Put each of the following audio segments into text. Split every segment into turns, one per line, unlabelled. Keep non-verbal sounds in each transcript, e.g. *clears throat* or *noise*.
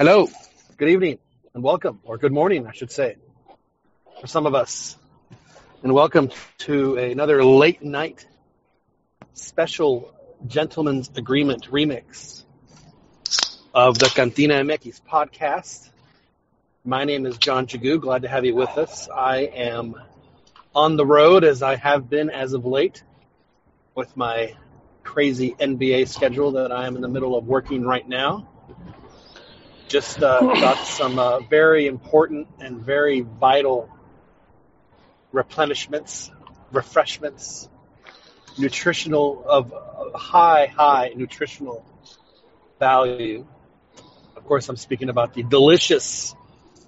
Hello, good evening, and welcome, or good morning, I should say, for some of us. And welcome to another late night special Gentleman's Agreement remix of the Cantina MX podcast. My name is John Chagoo. Glad to have you with us. I am on the road as I have been as of late with my crazy NBA schedule that I am in the middle of working right now. Just uh, got some uh, very important and very vital replenishments, refreshments, nutritional of high, high nutritional value. Of course, I'm speaking about the delicious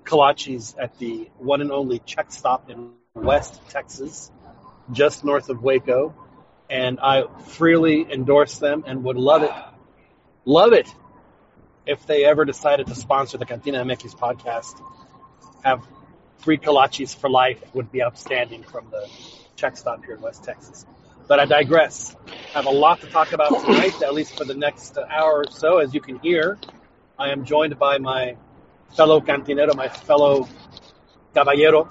kolaches at the one and only Czech Stop in West Texas, just north of Waco. And I freely endorse them and would love it, love it if they ever decided to sponsor the Cantina MX podcast. Have free kolaches for life would be outstanding from the Czech Stop here in West Texas. But I digress. I have a lot to talk about tonight, at least for the next hour or so. As you can hear, I am joined by my fellow cantinero, my fellow caballero.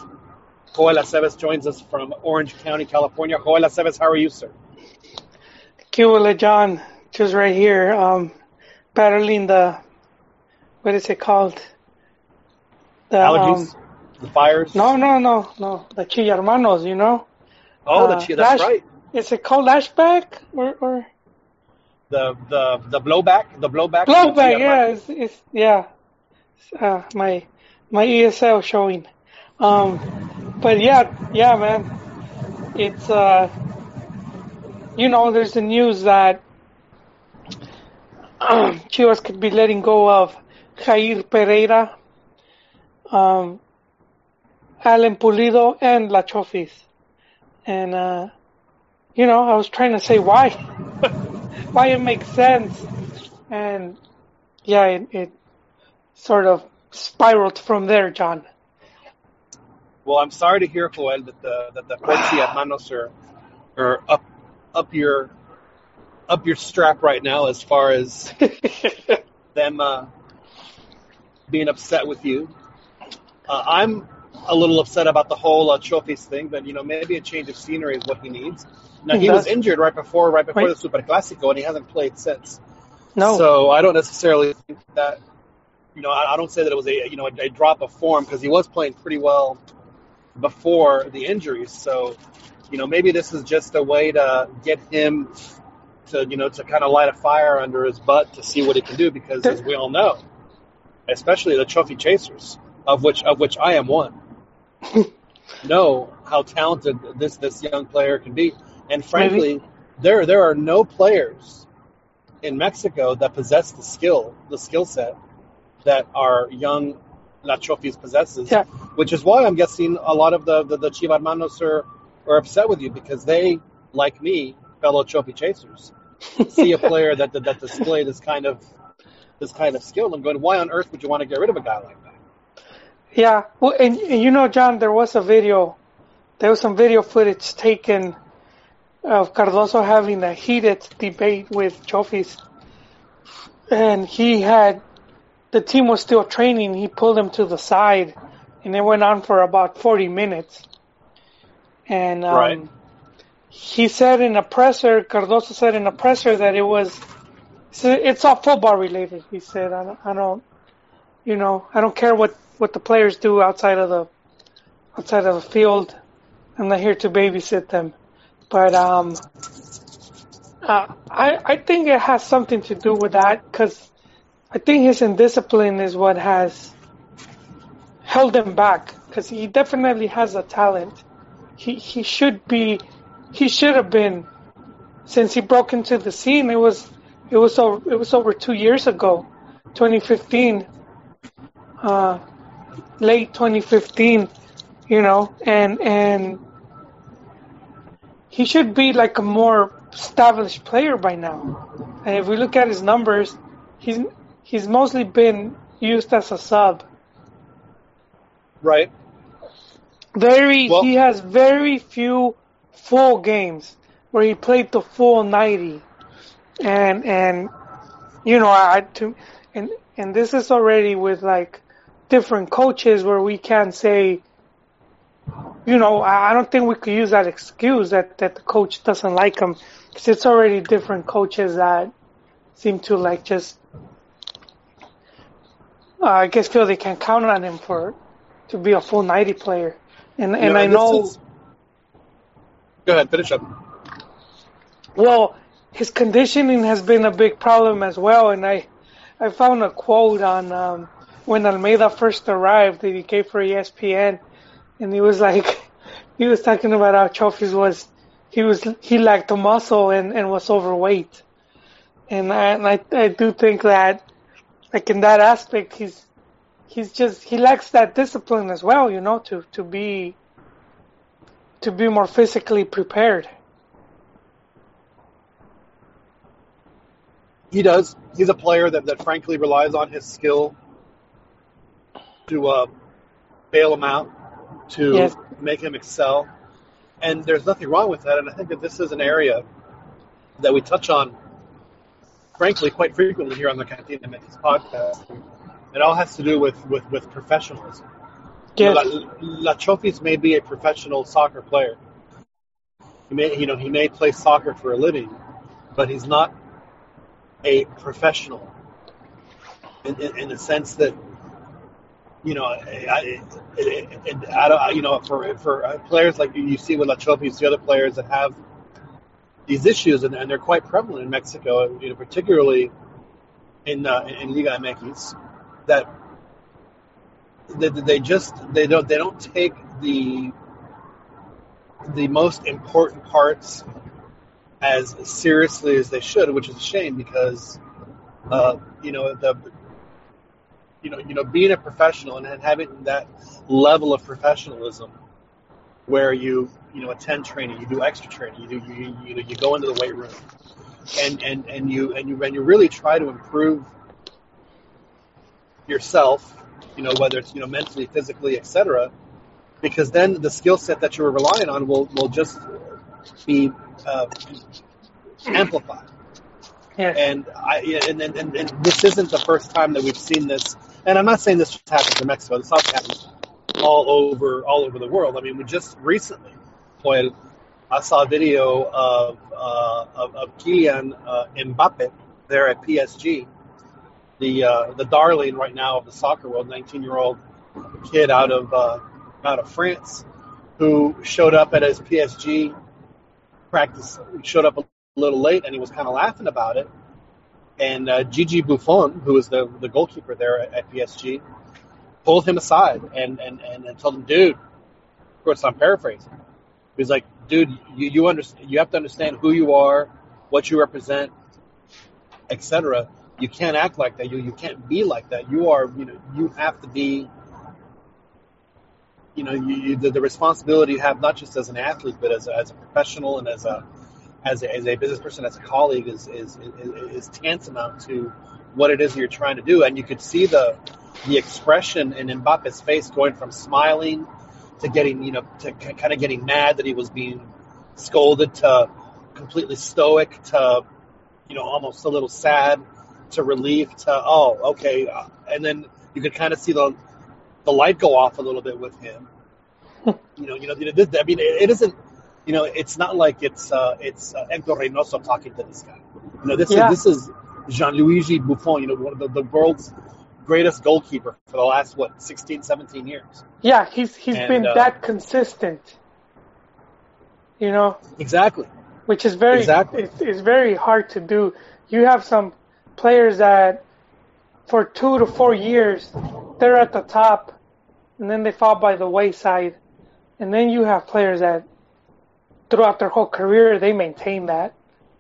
Joel Aceves joins us from Orange County, California. Joel Aceves, how are you, sir?
Cuba John, just right here, um, battling the, what is it called?
The, Allergies? Um, the fires?
No, no, no, no. The Chillarmanos, you know?
Oh, uh, the, that's lash, right.
Is it called lashback or, or?
The, the, the blowback? The blowback?
Blowback, yeah. It's, it's, yeah. Uh, my, my ESL showing. Um, but yeah, yeah, man. It's, uh, you know, there's the news that *clears throat* Chivas could be letting go of Jair Pereira, um, Alan Pulido, and La Chofis. And, uh, you know, I was trying to say why. *laughs* why it makes sense. And, yeah, it, it sort of spiraled from there, John.
Well, I'm sorry to hear, Joel, that the that the *sighs* hermanos are are up up your up your strap right now as far as *laughs* them uh, being upset with you. Uh, I'm a little upset about the whole uh, Chofis thing, but you know maybe a change of scenery is what he needs. Now he was injured right before right before the Super Clásico, and he hasn't played since.
No.
So I don't necessarily think that. You know, I, I don't say that it was a you know a, a drop of form because he was playing pretty well before the injuries. So, you know, maybe this is just a way to get him to, you know, to kind of light a fire under his butt to see what he can do. Because as we all know, especially the trophy chasers, of which of which I am one, *laughs* know how talented this this young player can be. And frankly, maybe. there there are no players in Mexico that possess the skill, the skill set that our young La Chofis possesses, yeah. which is why I'm guessing a lot of the, the, the Chivarmanos are, are upset with you because they, like me, fellow trophy chasers, see a player that, that, that displayed this kind of this kind of skill and going, why on earth would you want to get rid of a guy like that?
Yeah, well, and, and you know, John, there was a video, there was some video footage taken of Cardozo having a heated debate with Chofis, and he had the team was still training, he pulled them to the side, and it went on for about 40 minutes. And um, right. He said in a presser, Cardozo said in a presser that it was, it's all football related. He said, I don't, I don't, you know, I don't care what what the players do outside of the outside of the field. I'm not here to babysit them, but um, uh, I I think it has something to do with that because I think his indiscipline is what has held him back because he definitely has a talent. He he should be he should have been since he broke into the scene. It was it was over, it was over two years ago, 2015, uh, late 2015. You know, and and he should be like a more established player by now. And if we look at his numbers, he's he's mostly been used as a sub.
Right.
Very, well, he has very few full games where he played the full 90. And, and, you know, I, to, and, and this is already with like different coaches where we can't say, you know, I don't think we could use that excuse that that the coach doesn't like him because it's already different coaches that seem to like just, uh, I guess feel they can count on him for to be a full ninety player, and and
You
I know.
is- Go ahead, finish up.
Well, his conditioning has been a big problem as well, and I, I found a quote on um, when Almeyda first arrived that he gave for ESPN, and he was like, *laughs* he was talking about how Chofis was, he was he lacked the muscle and, and was overweight, and I, and I I do think that, like in that aspect, he's he's just he lacks that discipline as well, you know, to to be to be more physically prepared.
He does. He's a player that, that frankly relies on his skill to uh, bail him out, to
Yes.
make him excel. And there's nothing wrong with that. And I think that this is an area that we touch on, frankly, quite frequently here on the Cantina MX podcast. It all has to do with, with, with professionalism.
Yes.
know, La, La may be a professional soccer player. He may, you know, he may play soccer for a living, but he's not a professional in, in, in the sense that, you know, I, I, I don't, you know, for for uh, players like you see with La Chofis, the other players that have these issues, and, and they're quite prevalent in Mexico, you know, particularly in uh, in Liga MX, that they, they just they don't they don't take the the most important parts as seriously as they should, which is a shame because uh, you know the you know you know being a professional and, having that level of professionalism where you you know attend training, you do extra training, you do you you, you, know, you go into the weight room, and and and you and you and you really try to improve yourself, you know whether it's you know mentally, physically, etc. Because then the skill set that you were relying on will will just be uh, amplified.
Yes.
And I and, and, and, and this isn't the first time that we've seen this. And I'm not saying this just happens in Mexico. This also happens all over all over the world. I mean, we just recently, Joel, I saw a video of uh, of, of Kylian uh, Mbappe there at PSG, the uh, the darling right now of the soccer world, 19 year old kid out of uh, out of France, who showed up at his PSG practice. Showed up a little late, and he was kind of laughing about it. And uh, Gigi Buffon, who is the the goalkeeper there at, at PSG, pulled him aside and, and, and, and told him, dude, of course I'm paraphrasing. He's like, dude, you, you understand, you have to understand who you are, what you represent, etc. You can't act like that. You, you can't be like that. You are, you know, you have to be, you know, you, you, the, the responsibility you have not just as an athlete, but as a, as a professional and as a, as a, as a business person, as a colleague is, is, is, is tantamount to what it is you're trying to do. And you could see the, the expression in Mbappe's face going from smiling to getting, you know, to kind of getting mad that he was being scolded to completely stoic to, you know, almost a little sad to relief to, oh, okay. And then you could kind of see the, the light go off a little bit with him. *laughs* you know, you know, this, I mean, it, isn't, you know, it's not like it's, uh, it's uh, Hector Reynoso talking to this guy. You know, this
Yeah.
is, this is Gianluigi Buffon, you know, one of the, the world's greatest goalkeeper for the last, what, 16, 17 years.
Yeah, he's he's
And,
been
uh,
that consistent. You know,
Exactly.
which is very
Exactly.
it's, it's very hard to do. You have some players that for two to four years they're at the top, and then they fall by the wayside, and then you have players that throughout their whole career they maintain that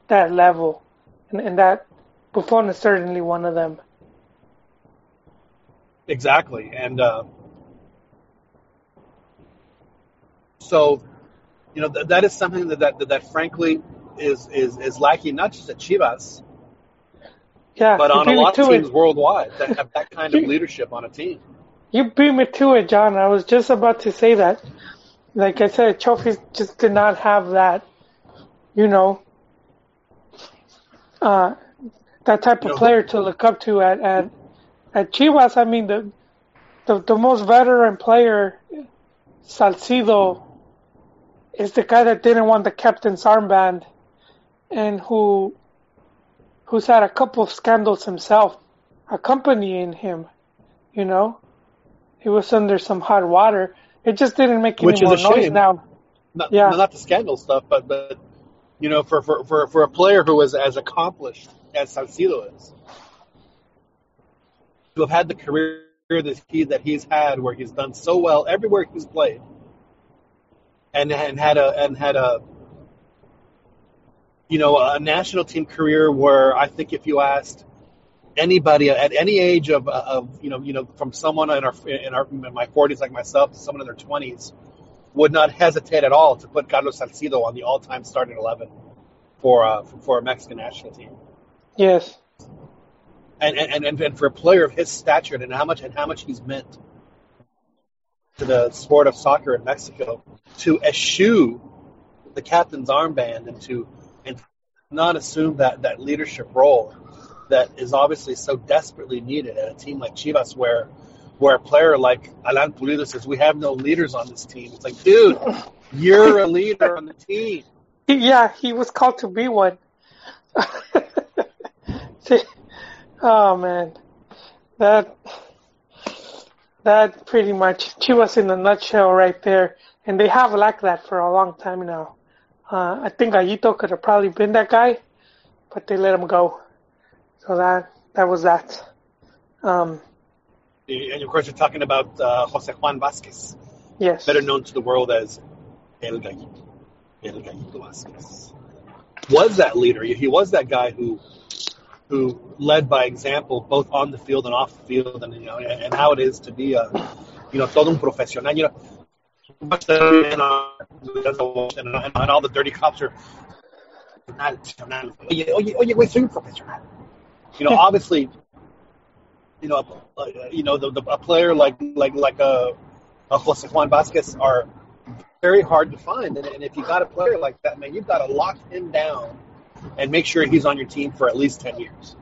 that level, and, and that Buffon is certainly one of them.
Exactly. And uh, so, you know, th- that is something that, that, that, frankly is, is, is lacking, not just at Chivas,
Yeah,
but on a lot of teams
it.
worldwide that have that kind of leadership on a team.
You beat me to it, John. I was just about to say that. Like I said, Chofis just did not have that, you know, uh, that type of player to look up to at, at at Chivas, I mean the the, the most veteran player, Salcido, is the guy that didn't want the captain's armband, and who who's had a couple of scandals himself, accompanying him. You know, he was under some hot water. It just didn't make any
Which is
more
a
noise now.
Not,
Yeah.
not the scandal stuff, but but you know, for for for, for a player who is as accomplished as Salcido is, to have had the career that he that he's had, where he's done so well everywhere he's played, and and had a and had a you know a national team career where I think if you asked anybody at any age of of you know you know from someone in our in our in my 40s like myself to someone in their 20s would not hesitate at all to put Carlos Salcido on the all-time starting 11 for uh, for a Mexican national team.
Yes.
And and, and and for a player of his stature and how much and how much he's meant to the sport of soccer in Mexico to eschew the captain's armband and to not assume that that leadership role that is obviously so desperately needed at a team like Chivas where where a player like Alan Pulido says we have no leaders on this team. It's like, dude, you're a leader on the team.
Yeah, he was called to be one. *laughs* oh man, that that pretty much Chivas in a nutshell right there, and they have lacked that for a long time now. Uh, I think Gallito could have probably been that guy, but they let him go. So that that was that. Um,
And of course, you're talking about uh, Jose Juan Vasquez,
yes.
better known to the world as El Gallito. El Gallito Vasquez was that leader. He was that guy who who led by example, both on the field and off the field, and you know, and how it is to be a you know todo un profesional. You know, Uh, on- and, and, and all the dirty cops are. Oye, oye, oye, güey, soy un profesional. You know, obviously, you know, uh, you know, the, the, a player like like like a, a Jose Juan Vasquez are very hard to find, and, and if you got a player like that, man, you've got to lock him down and make sure he's on your team for at least ten years.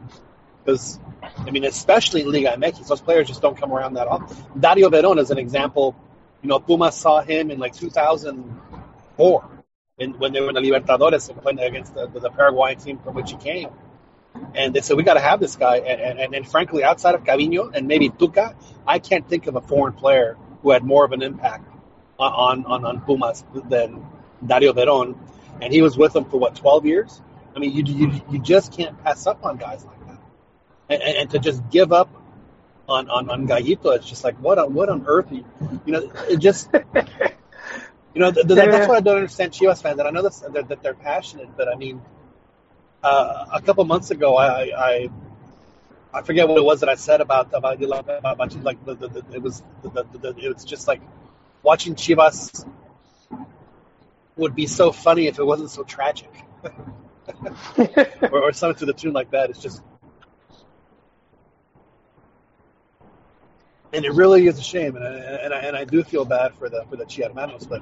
Because I mean, especially in Liga MX, those players just don't come around that often. Dario Verón is an example. You know, Pumas saw him in like 2004 in, when they were in the Libertadores and playing against the, the, Paraguayan team from which he came. And they said, we got to have this guy. And, and, and, and frankly, outside of Cabinho and maybe Tuca, I can't think of a foreign player who had more of an impact on, on, on Pumas than Dario Verón. And he was with them for what, 12 years? I mean, you, you, you just can't pass up on guys like that. And, and to just give up on, on, on Gallito, it's just like, what on, what on earth? You, you know, it just, *laughs* you know, th- th-
Yeah.
that's what I don't understand Chivas fans. And I know that's, that, that they're passionate, but I mean, uh, a couple months ago, I, I I forget what it was that I said about about about, about like the, the, the, it was the, the, the, it was just like watching Chivas would be so funny if it wasn't so tragic, *laughs* or, or something to the tune like that. It's just, and it really is a shame, and I, and I, and I do feel bad for the for the Chiarmanos, but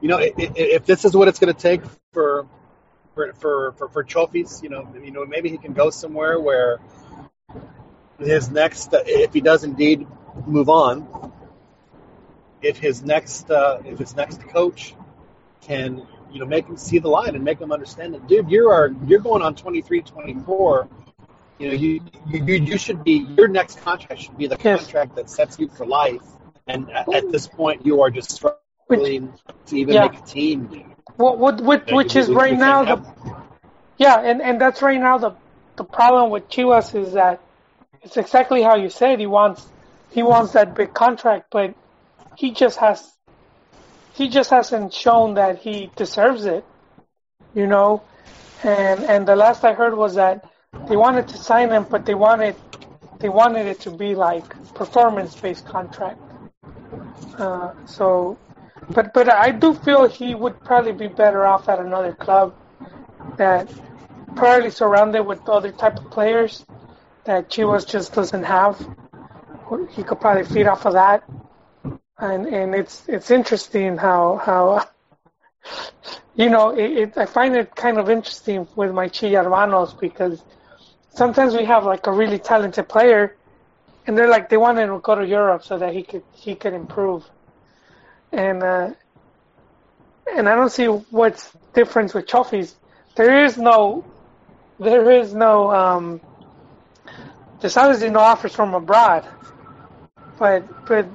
you know, i- i- if this is what it's going to take for for for for, for Chofis, you know, you know, maybe he can go somewhere where his next, if he does indeed move on, if his next uh, if his next coach can you know make him see the line and make him understand that, dude, you are you're going on 23, 24. You know, you you you you should be your next contract should be the contract that sets you for life. And at, at this point, you are just struggling to even
Yeah.
make a team.
What, what, what, which
We-
is
we-
right now the
have-
Yeah, and, and that's right now the the problem with Chivas is that it's exactly how you said. He wants he wants that big contract, but he just has he just hasn't shown that he deserves it. You know, and and the last I heard was that they wanted to sign him, but they wanted they wanted it to be like performance based contract. Uh, so, but but I do feel he would probably be better off at another club that probably surrounded with other type of players that Chivas just doesn't have. He could probably feed off of that, and and it's it's interesting how how *laughs* you know it, it I find it kind of interesting with my Chi hermanos because sometimes we have like a really talented player, and they're like they want to go to Europe so that he could he could improve, and uh, and I don't see what's difference with Chofis. There is no, there is no, um, there's obviously no offers from abroad, but but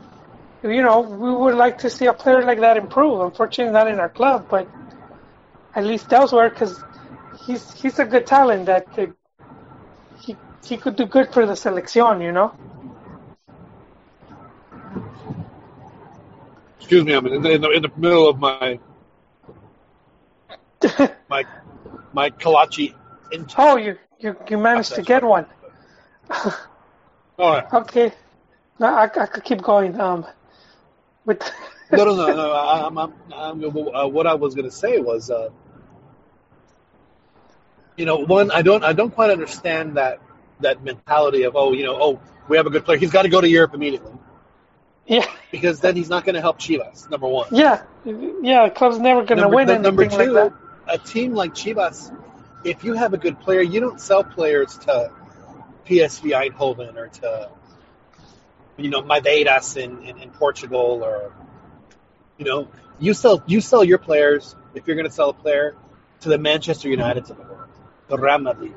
you know we would like to see a player like that improve. Unfortunately, not in our club, but at least elsewhere because he's he's a good talent that could he could do good for the selección, you know.
Excuse me, I'm in the, in the, in the middle of my *laughs* my my kolache.
Oh, you you you managed to get one.
All right. *laughs*
Okay, no, I, I could keep going. Um, with
No, no, no, *laughs* no. I, I'm, I'm, I'm, uh, what I was going to say was, uh, you know, one, I don't, I don't quite understand that that mentality of, oh, you know, oh, we have a good player. He's got to go to Europe immediately
yeah
because then he's not going to help Chivas. Number one.
yeah yeah, the club's never gonna win
th-
anything
number
like
two,
that.
a team like Chivas, if you have a good player, you don't sell players to PSV Eindhoven or to you know Madeiras in, in, in Portugal or you know you sell you sell your players if you're going to sell a player to the Manchester Uniteds of the world, the Real Madrid.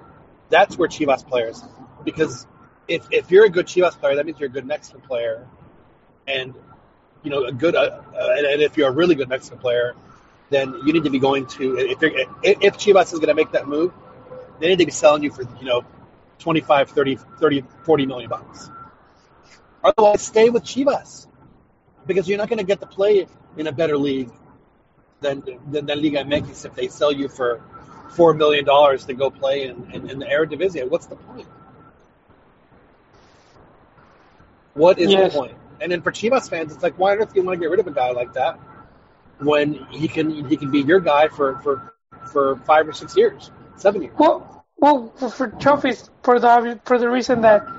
That's where Chivas players because if if you're a good Chivas player, that means you're a good Mexican player, and you know a good uh, uh, and, and if you're a really good Mexican player, then you need to be going to if you're if Chivas is going to make that move, they need to be selling you for you know 25, 30, 30, 40 million bucks. Otherwise, stay with Chivas because you're not going to get to play in a better league than than, than Liga MX if they sell you for four million dollars to go play in, in, in the Eredivisie. What's the point? What is
Yes.
the point? And then for Chivas fans, it's like, why on earth do you want to get rid of a guy like that when he can he can be your guy for for for five or six years, seven years?
Well, well, for, for Chofis, for the for the reason that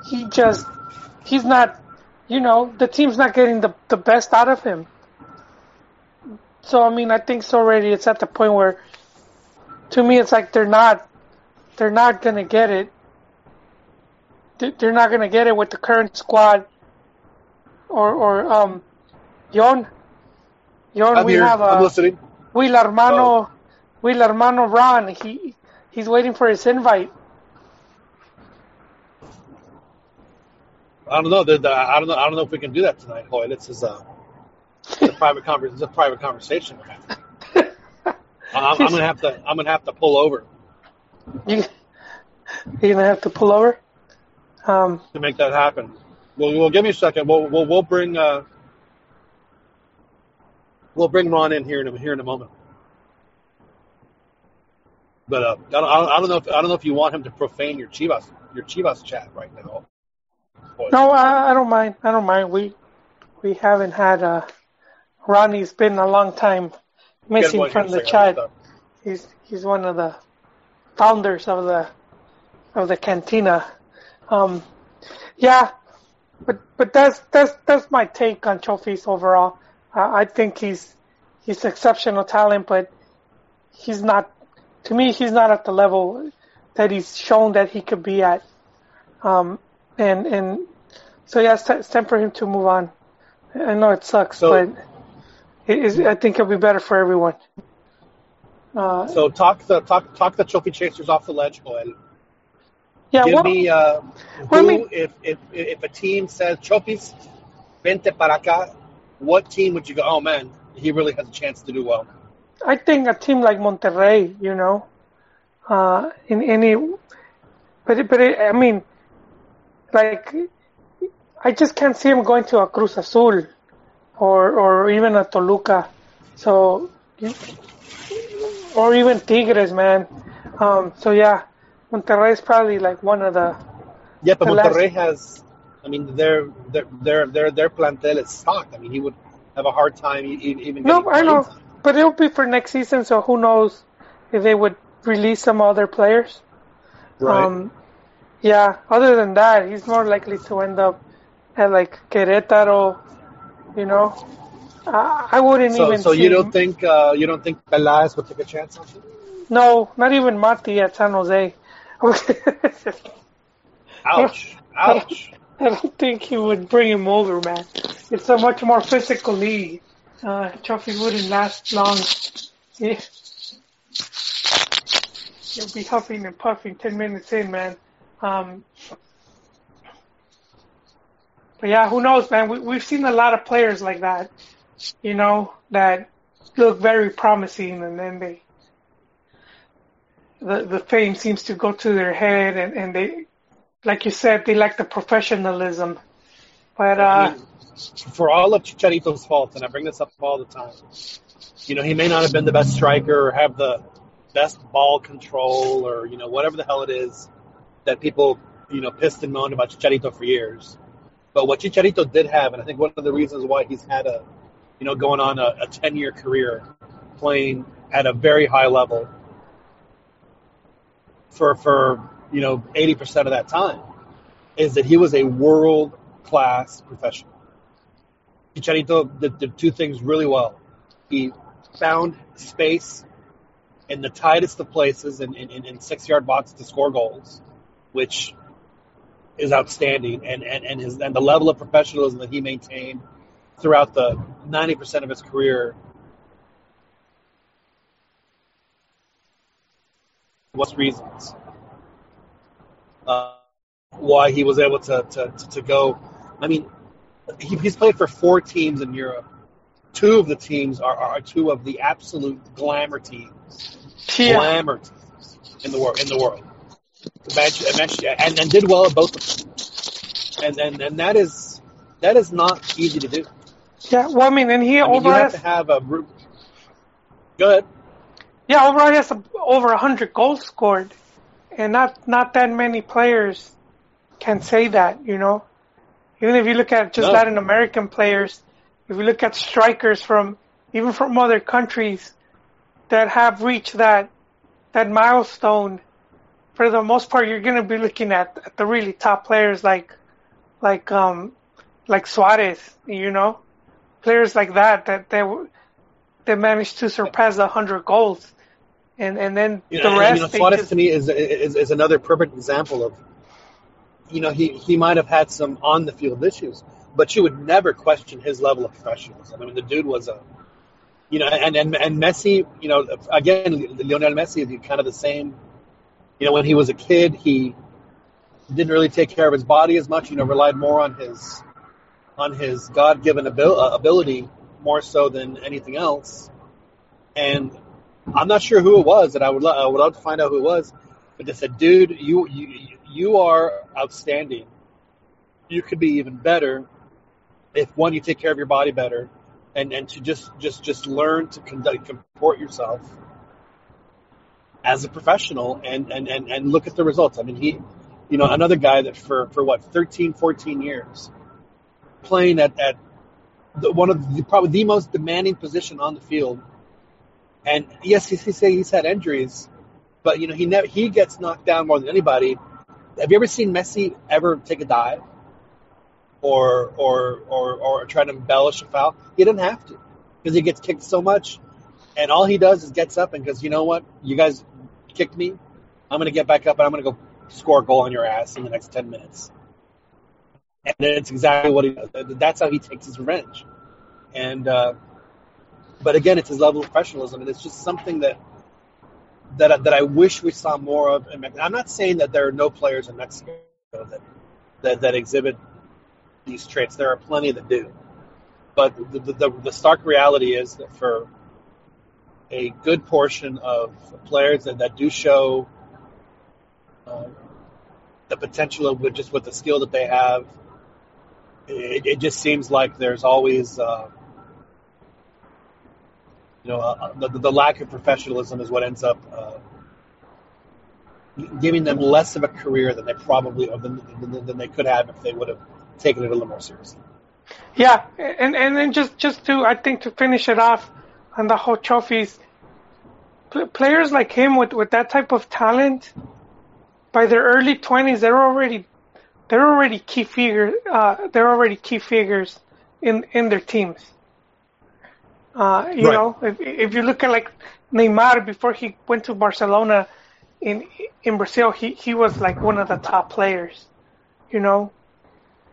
he just he's not, you know, the team's not getting the the best out of him. So I mean, I think so already. It's at the point where, to me, it's like they're not, they're not gonna get it. They- They're not gonna get it with the current squad. Or or um, Yon, Yon,
I'm
we
here.
have a.
I'm listening.
Will Hermano, Will Hermano Ron, he he's waiting for his invite.
I don't know. The, I don't know. I don't know if we can do that tonight, Hoy. This is a, it's a *laughs* private conversation. It's a private conversation we're having. *laughs* I'm, I'm gonna have to. I'm gonna have to pull over
You *laughs* you're gonna have to pull over. Um,
to make that happen. Well, well, give me a second. We'll we'll, we'll bring uh, we'll bring Ron in here in a, here in a moment. But uh, I, don't, I don't know if I don't know if you want him to profane your Chivas your Chivas chat right now. Hoy.
no, I, I don't mind. I don't mind. We we haven't had uh, Ronnie's been a long time missing from the
in a second.
chat. He's he's one of the founders of the of the cantina. Um, yeah, but but that's that's that's my take on Chofis overall. Uh, I think he's he's exceptional talent, but he's not. To me, he's not at the level that he's shown that he could be at. Um, and and so yeah, it's, t- it's time for him to move on. I know it sucks,
So-
but it is, I think it'll be better for everyone. Uh,
So talk the talk talk the trophy chasers off the ledge, Joel.
Yeah,
Give me uh,
well, I
who,
mean-
if, if if a team says Chofis, vente para acá, what team would you go? Oh man, he really has a chance to do well.
I think a team like Monterrey, you know, uh, in any, but but it, I mean, like, I just can't see him going to a Cruz Azul, or or even a Toluca, so, or even Tigres, man. Um, so yeah, Monterrey is probably like one of the.
Yeah, but
The last-
Monterrey has. I mean, their their their their their plantel is stocked. I mean, he would have a hard time even.
No, I know,
time.
but it'll be for next season, so who knows if they would release some other players.
Right.
Um, yeah, other than that, he's more likely to end up at like Querétaro, you know. I, I wouldn't
so
even
so you don't think uh, you don't think Peláez would take a chance on him?
no, not even Mati at San Jose. *laughs*
Ouch! Ouch!
I don't think he would bring him over, man. It's a much more physical league. Uh, Chuffy wouldn't last long. Yeah. He'll be huffing and puffing 10 minutes in, man. Um, but yeah, who knows, man? We, we've seen a lot of players like that, you know, that look very promising and then they, the, the fame seems to go to their head and, and they, like you said, they lack the professionalism. But, uh,
for all of Chicharito's faults, and I bring this up all the time, you know, he may not have been the best striker or have the best ball control or, you know, whatever the hell it is that people, you know, pissed and moaned about Chicharito for years. But what Chicharito did have, and I think one of the reasons why he's had a, you know, going on a, a 10 year career playing at a very high level for, for, you know, 80% of that time is that he was a world class professional. Chicharito did, did two things really well. He found space in the tightest of places in, in, in six yard box to score goals, which is outstanding, and, and, and his and the level of professionalism that he maintained throughout the ninety percent of his career what reasons uh, why he was able to, to, to, to go. I mean, he, he's played for four teams in Europe. Two of the teams are, are two of the absolute glamour teams,
yeah.
glamour teams in the world. In the world, and, and did well at both of them. And, and and that is that is not easy to do.
Yeah, well, I mean, and he
I mean,
over
you have to have a. Go ahead.
Yeah, over has a, over a hundred goals scored, and not not that many players can say that, you know. Even if you look at just
No.
Latin American players, if you look at strikers from even from other countries that have reached that that milestone, for the most part, you're going to be looking at, at the really top players like like um like Suarez, you know, players like that that that that managed to surpass a hundred goals, and and then
You
the
know, and,
rest
you know, Suarez
just-
to me is, is is another perfect example of, you know, he he might have had some on the field issues, but you would never question his level of professionalism. I mean, the dude was a, you know, and and and Messi, you know, again, Lionel Messi is kind of the same. You know, when he was a kid, he didn't really take care of his body as much. You know, relied more on his on his God given abil- uh, ability more so than anything else. And I'm not sure who it was, and I would lo- I would love to find out who it was. But they said, "Dude, you you you are outstanding. You could be even better if one you take care of your body better, and and to just just just learn to conduct comport yourself as a professional, and and and and look at the results. I mean, he, you know, another guy that for for what 13, 14 years playing at at the, one of the, probably the most demanding position on the field. And yes, he, say he's had injuries, but you know he never he gets knocked down more than anybody. Have you ever seen Messi ever take a dive or or or or try to embellish a foul? He didn't have to because he gets kicked so much, and all he does is gets up and goes, you know what, you guys kicked me, I'm gonna get back up and I'm gonna go score a goal on your ass in the next ten minutes. And it's exactly what he does. That's how he takes his revenge. And uh, but again, it's his level of professionalism, and it's just something that that that I wish we saw more of. In Mexico. I'm not saying that there are no players in Mexico that that, that exhibit these traits. There are plenty that do, but the, the, the, stark reality is that for a good portion of players that, that do show uh, the potential of just with the skill that they have, it, it just seems like there's always. Uh, you know, uh, the, the lack of professionalism is what ends up uh, giving them less of a career than they probably than, than, than they could have if they would have taken it a little more seriously.
Yeah, and and then just just to I think to finish it off on the whole Chofis, pl- players like him with with that type of talent, by their early twenties, they're already they're already key figures. uh, they're already key figures in in their teams. Uh, you
Right.
know, if if you look at like Neymar before he went to Barcelona, in in Brazil, he he was like one of the top players. You know,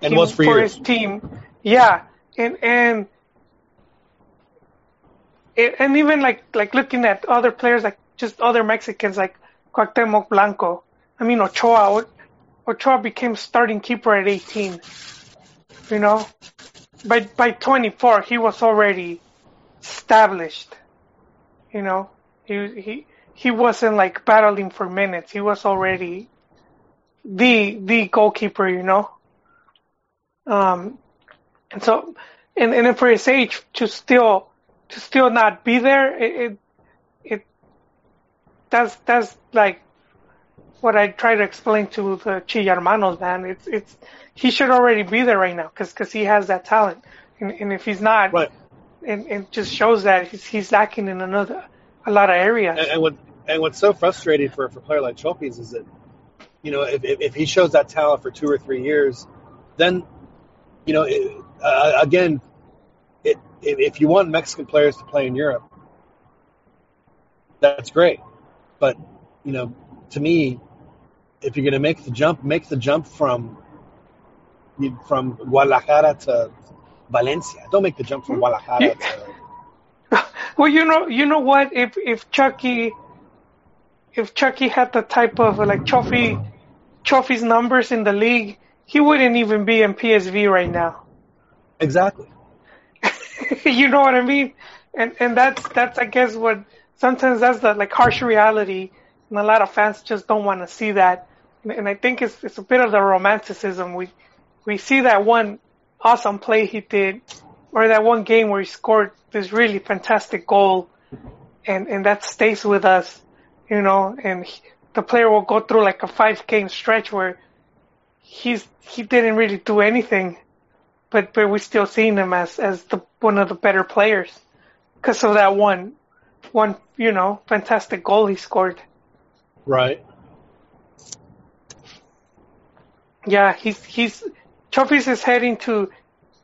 And he, was for,
for his team. Yeah, and and and and even like like looking at other players like just other Mexicans like Cuauhtemoc Blanco. I mean Ochoa. Ochoa became starting keeper at 18. You know, by by 24 he was already established. You know, he he he wasn't like battling for minutes. He was already the the goalkeeper. You know. Um, and so, and and for his age to still to still not be there, it it, it that's that's like what I try to explain to the Chillarmanos, man. It's it's he should already be there right now because cause he has that talent, and, and if he's not,
Right.
and it just shows that he's, he's lacking in another a lot of areas.
And, and what and what's so frustrating for for a player like Chofis is that you know if, if he shows that talent for two or three years, then you know it, uh, again, it, if, if you want Mexican players to play in Europe, that's great. But you know, to me, if you're going to make the jump, make the jump from from Guadalajara to Valencia. Don't make the jump from hmm? Guadalajara to *laughs*
Well, you know, you know what? If if Chucky, if Chucky had the type of like Trophy, Trophy's numbers in the league, he wouldn't even be in PSV right now.
exactly. *laughs*
you know what I mean? And and that's that's I guess what sometimes that's the like harsh reality, and a lot of fans just don't want to see that. And, I think it's it's a bit of the romanticism. We we see that one awesome play he did, or that one game where he scored this really fantastic goal, and and that stays with us, you know. And he, the player will go through like a five game stretch where he's he didn't really do anything but but we're still seeing him as as the one of the better players because of that one one you know fantastic goal he scored.
Right.
Yeah, he's he's Chofis is heading to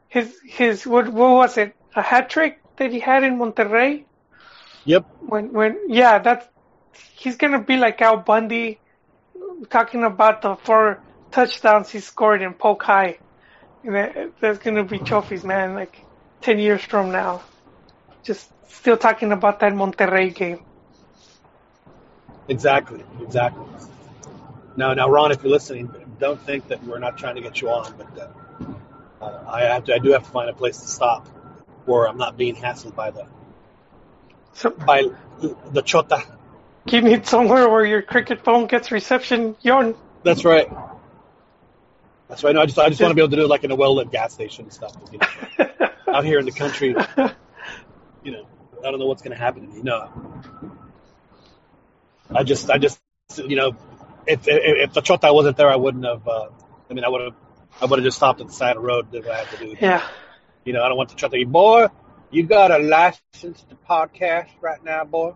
his his what what was it a hat trick that he had in Monterrey
Yep.
when when yeah that's he's gonna be like Al Bundy talking about the four touchdowns he scored in Polk High. And that, that's gonna be Chofis man like ten years from now. Just still talking about that Monterrey game.
Exactly. Exactly. Now, now, Ron, if you're listening, don't think that we're not trying to get you on, but uh, uh, I have to, I do have to find a place to stop where I'm not being hassled by the
So
by the chota.
you need somewhere where your cricket phone gets reception. Yon.
That's right. That's right. No, I just I just want to be able to do it like in a well lit gas station and stuff. You know, *laughs* out here in the country, you know, I don't know what's going to happen to me. No, I just I just you know, if if, if the chota wasn't there, I wouldn't have. Uh, I mean, I would have I would have just stopped at the side of the road. Did what I had to do.
yeah.
You know, I don't want the chota. Boy, you got a license to podcast right now, boy.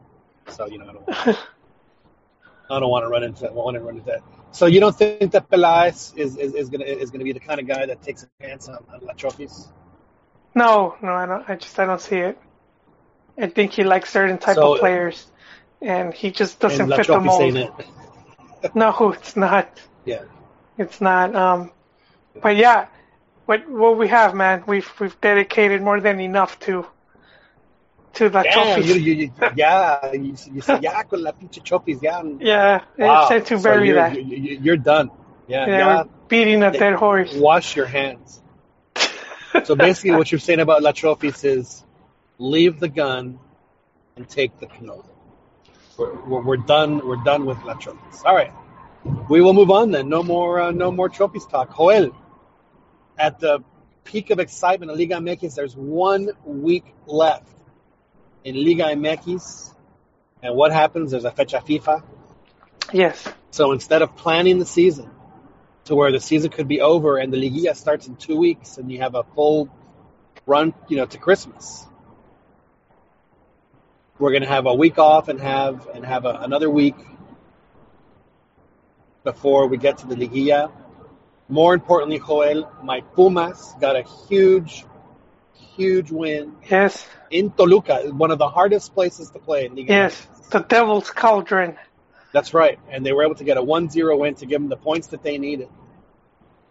So you know, I don't. *laughs* I don't want to run into that. I want to run into that. So you don't think that Pelaez is, is, is gonna is gonna be the kind of guy that takes a chance on, on La Chofis?
No, no, I don't. I just I don't see it. I think he likes certain type
So-
of players, and he just doesn't fit the mold. No, it's not.
Yeah.
It's not. Um, but yeah, what what we have, man, we've we've dedicated more than enough to to the Chofis.
you, you, you, yeah, you, you say, yeah, con la pinche Chofis, yeah.
yeah,
Wow.
it's to
So
bury
you're,
that.
You, you, you're done. Yeah,
yeah,
yeah.
beating a dead horse.
Wash your hands. So basically, what you're saying about La Chofis is leave the gun and take the canoe. We're, we're, done. We're done with La Chofis. All right, we will move on then. No more. Uh, no more Chofis talk. Joel, at the peak of excitement in Liga MX, there's one week left in Liga MX, and what happens? There's a fecha FIFA.
yes,
So instead of planning the season to where the season could be over and the Liguilla starts in two weeks and you have a full run, you know, to Christmas, we're going to have a week off and have and have a, another week before we get to the Liguilla. More importantly, Joel, my Pumas got a huge, huge win
yes,
in Toluca, one of the hardest places to play in Liga.
yes. The Devil's Cauldron.
That's right. And they were able to get a 1-0 win to give them the points that they needed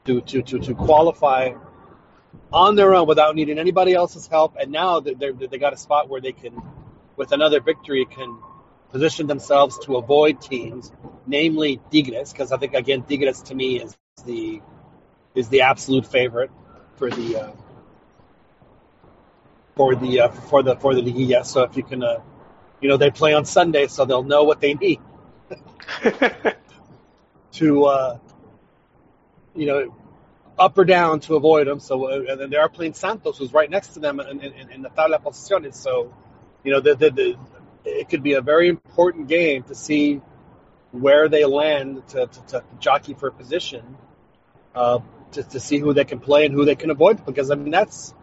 to to to, to qualify on their own without needing anybody else's help. And now they they got a spot where they can, with another victory, can position themselves to avoid teams, namely Tigres, because I think again Tigres to me is the is the absolute favorite for the uh, for the uh, for the for the Liguilla. So if you can, uh, you know, they play on Sunday, so they'll know what they need *laughs* to, uh, you know, up or down to avoid them. So uh, and then they are playing Santos, who's right next to them in, in, in the tabla posiciones. So, you know, the, the, the, it could be a very important game to see where they land to, to, to jockey for a position, uh, to, to see who they can play and who they can avoid. Because I mean, that's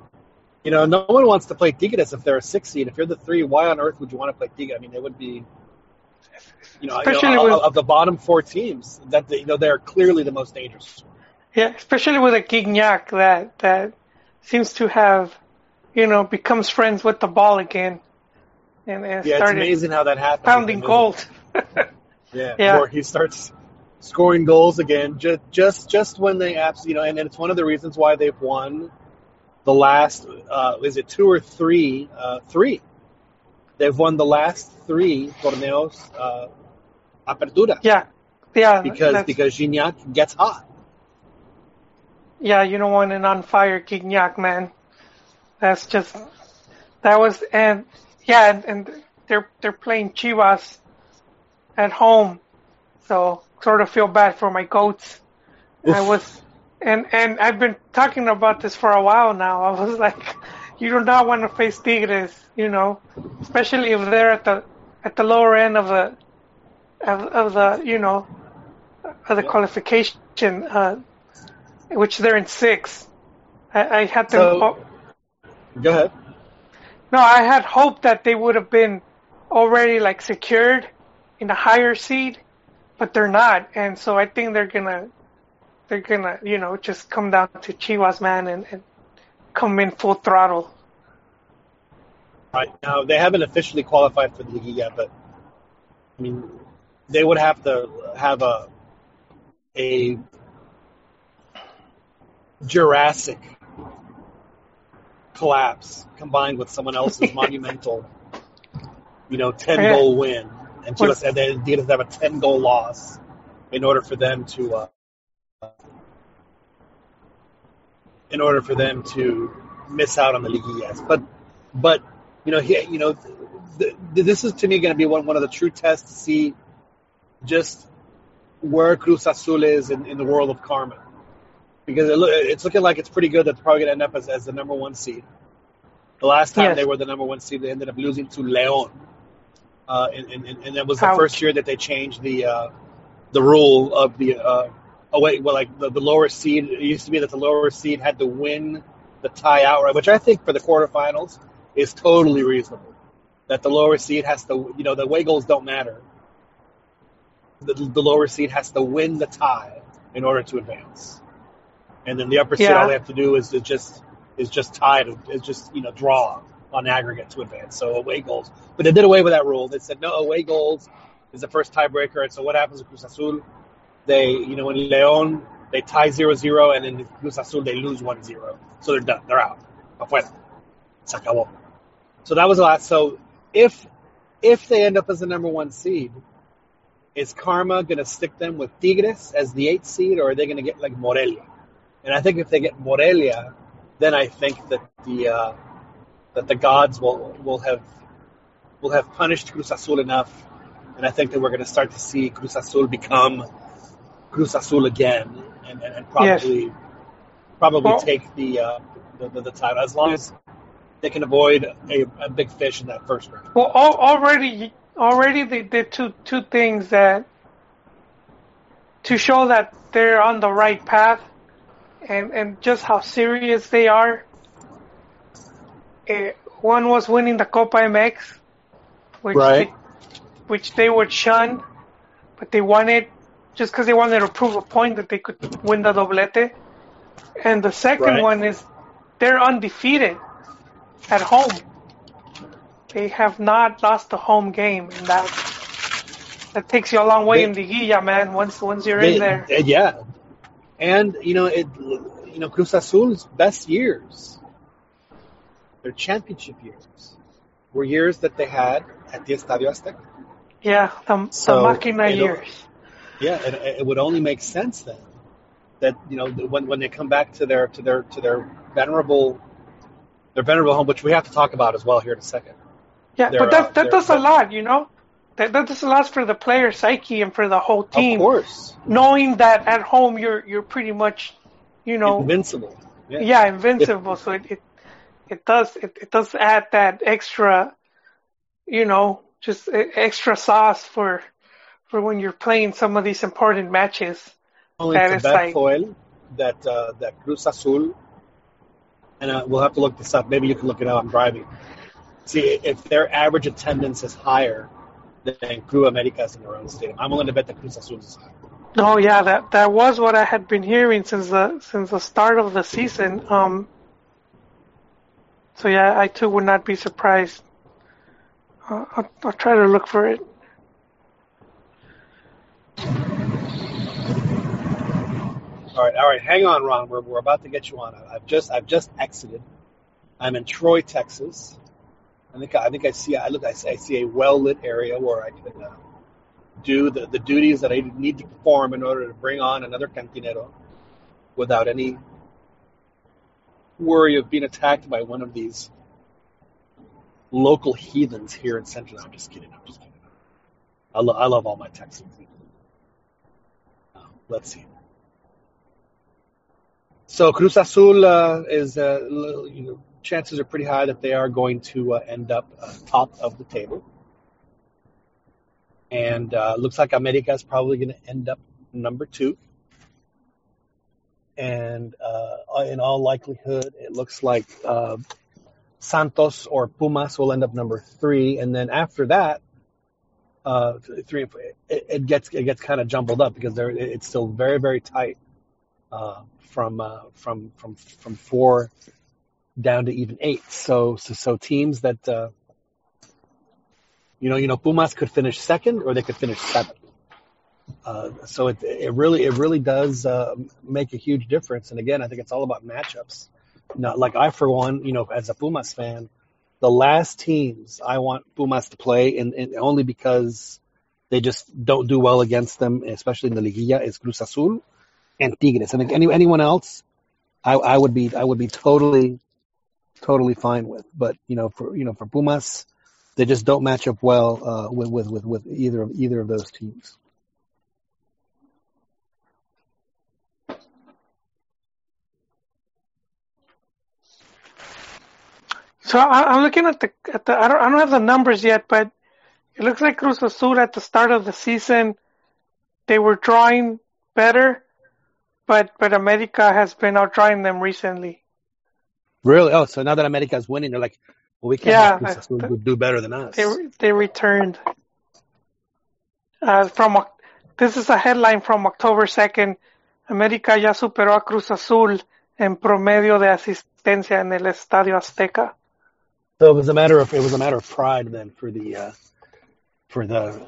you know, no one wants to play Tigres if they're a six seed. If you're the three, why on earth would you want to play Tigres? I mean, they would be, you know, you know with, of the bottom four teams that they, you know they're clearly the most dangerous.
Yeah, especially with a Gignac that that seems to have, you know, becomes friends with the ball again.
And, and yeah, it's amazing how that happens.
Pounding goals. *laughs*
yeah, yeah. Or he starts scoring goals again, just just just when they absolutely, you know, and, and it's one of the reasons why they've won the last uh, is it two or three? Uh, three. They've won the last three torneos uh, apertura.
Yeah, yeah.
Because because Gignac gets hot.
Yeah, you don't want an on fire Gignac, man. That's just that was and yeah, and, and they're they're playing Chivas at home, so sort of feel bad for my goats. I was and and I've been talking about this for a while now. I was *laughs* like, you do not want to face Tigres, you know, especially if they're at the at the lower end of the of, of the you know of the qualification, uh, which they're in six. I, I had them.
So, go ahead.
No, I had hoped that they would have been already like secured in a higher seed, but they're not, and so I think they're gonna they're gonna, you know, just come down to Chivas, man, and, and come in full throttle.
Right now, they haven't officially qualified for the league yet, but I mean, they would have to have a a Jurassic collapse combined with someone else's *laughs* monumental, you know, ten goal win, and Chivas and they need to have a ten goal loss in order for them to uh, in order for them to miss out on the Liguillas. But, but you know, he, you know, the, the, this is to me going to be one one of the true tests to see just where Cruz Azul is in, in the world of karma, because it, it's looking like it's pretty good that they're probably going to end up as, as the number one seed. The last time yes. they were the number one seed, they ended up losing to León, uh, and, and, and that was the Ouch. first year that they changed the uh, the rule of the uh, oh wait, well, like the, the lower seed, it used to be that the lower seed had to win the tie outright, which I think for the quarterfinals is totally reasonable. That the lower seed has to, you know, the way goals don't matter. The, the lower seed has to win the tie in order to advance, and then the upper seed, all they have to do is, is just is just tie to is just you know draw on aggregate to advance. So away goals, but they did away with that rule. They said no away goals is the first tiebreaker, and so what happens with Cruz Azul? They, you know, in León, they tie 0-0, and in Cruz Azul, they lose 1-0. So they're done. They're out. Afuera. Se acabó. So that was the last. So if if they end up as the number one seed, is Karma going to stick them with Tigres as the eighth seed, or are they going to get like Morelia? And I think if they get Morelia, then I think that the uh, that the gods will will have will have punished Cruz Azul enough, and I think that we're going to start to see Cruz Azul become Cruz Azul again and, and, and probably yes. probably well, take the, uh, the, the, the title as long as they can avoid a, a big fish in that first round.
Well, already already they did two two things that to show that they're on the right path and and just how serious they are. Uh, one was winning the Copa MX, which right. they, which they would shun, but they won it just because they wanted to prove a point that they could win the doblete. And the second right. one is they're undefeated at home. They have not lost a home game, and that that takes you a long way they, in the Guilla, man. Once once you're
they,
in there,
yeah, And you know, it you know Cruz Azul's best years, their championship years, were years that they had at the Estadio Azteca.
Yeah, the,
So,
the
Máquina
years.
Yeah, it, it would only make sense then that you know when when they come back to their to their to their venerable their venerable home, which we have to talk about as well here in a second.
Yeah,
They're,
but
uh,
that that
they're-
does a lot, you know. That that does a lot for the player psyche and for the whole team,
Of course,
knowing that at home you're you're pretty much, you know,
invincible. Yeah.
yeah, invincible. So it, it it does it, it does add that extra, you know, just extra sauce for for when you're playing some of these important matches.
Only
That
to
is
bet
like-
foil that uh, that Cruz Azul, and uh, we'll have to look this up. Maybe you can look it up. I'm driving. See if their average attendance is higher than Cruz Americas in their own stadium. I'm willing to bet that Cruz Azul is higher.
Oh yeah, that that was what I had been hearing since the since the start of the season. Um, so yeah, I too would not be surprised. Uh, I'll, I'll try to look for it.
All right, all right. Hang on, Ron. We're, we're about to get you on. I've just I've just exited. I'm in Troy, Texas. I think I think I see I look I see, I see a well lit area where I can uh, do the, the duties that I need to perform in order to bring on another cantinero without any worry of being attacked by one of these local heathens here in Central. I'm just kidding. I'm just kidding. I, lo- I love all my Texans. Uh, let's see. So Cruz Azul uh, is, uh, you know, chances are pretty high that they are going to uh, end up uh, top of the table. And uh, looks like America is probably going to end up number two. And uh, in all likelihood, it looks like uh, Santos or Pumas will end up number three. And then after that, uh, three and four, it, it gets it gets kind of jumbled up because it's still very very tight from from from from four down to even eight. So so, so teams that uh, you know you know Pumas could finish second or they could finish seventh. Uh, so it it really it really does uh, make a huge difference. And again, I think it's all about matchups. Not like I for one, you know, as a Pumas fan, the last teams I want Pumas to play, and, and only because they just don't do well against them, especially in the Liguilla, is Cruz Azul and Tigres. Think any, anyone else, I, I would be I would be totally totally fine with. But you know, for you know, for Pumas, they just don't match up well uh, with, with with with either of either of those teams.
So I, I'm looking at the at the I don't I don't have the numbers yet, but it looks like Cruz Azul at the start of the season they were drawing better, but but America has been outdrawing them recently.
Really? Oh, so now that America is winning, they're like, well, we can't
Yeah,
do better than us.
They they returned. Uh, from this is a headline from October second. América ya superó a Cruz Azul en promedio de asistencia en el Estadio Azteca.
So it was a matter of it was a matter of pride then for the uh, for the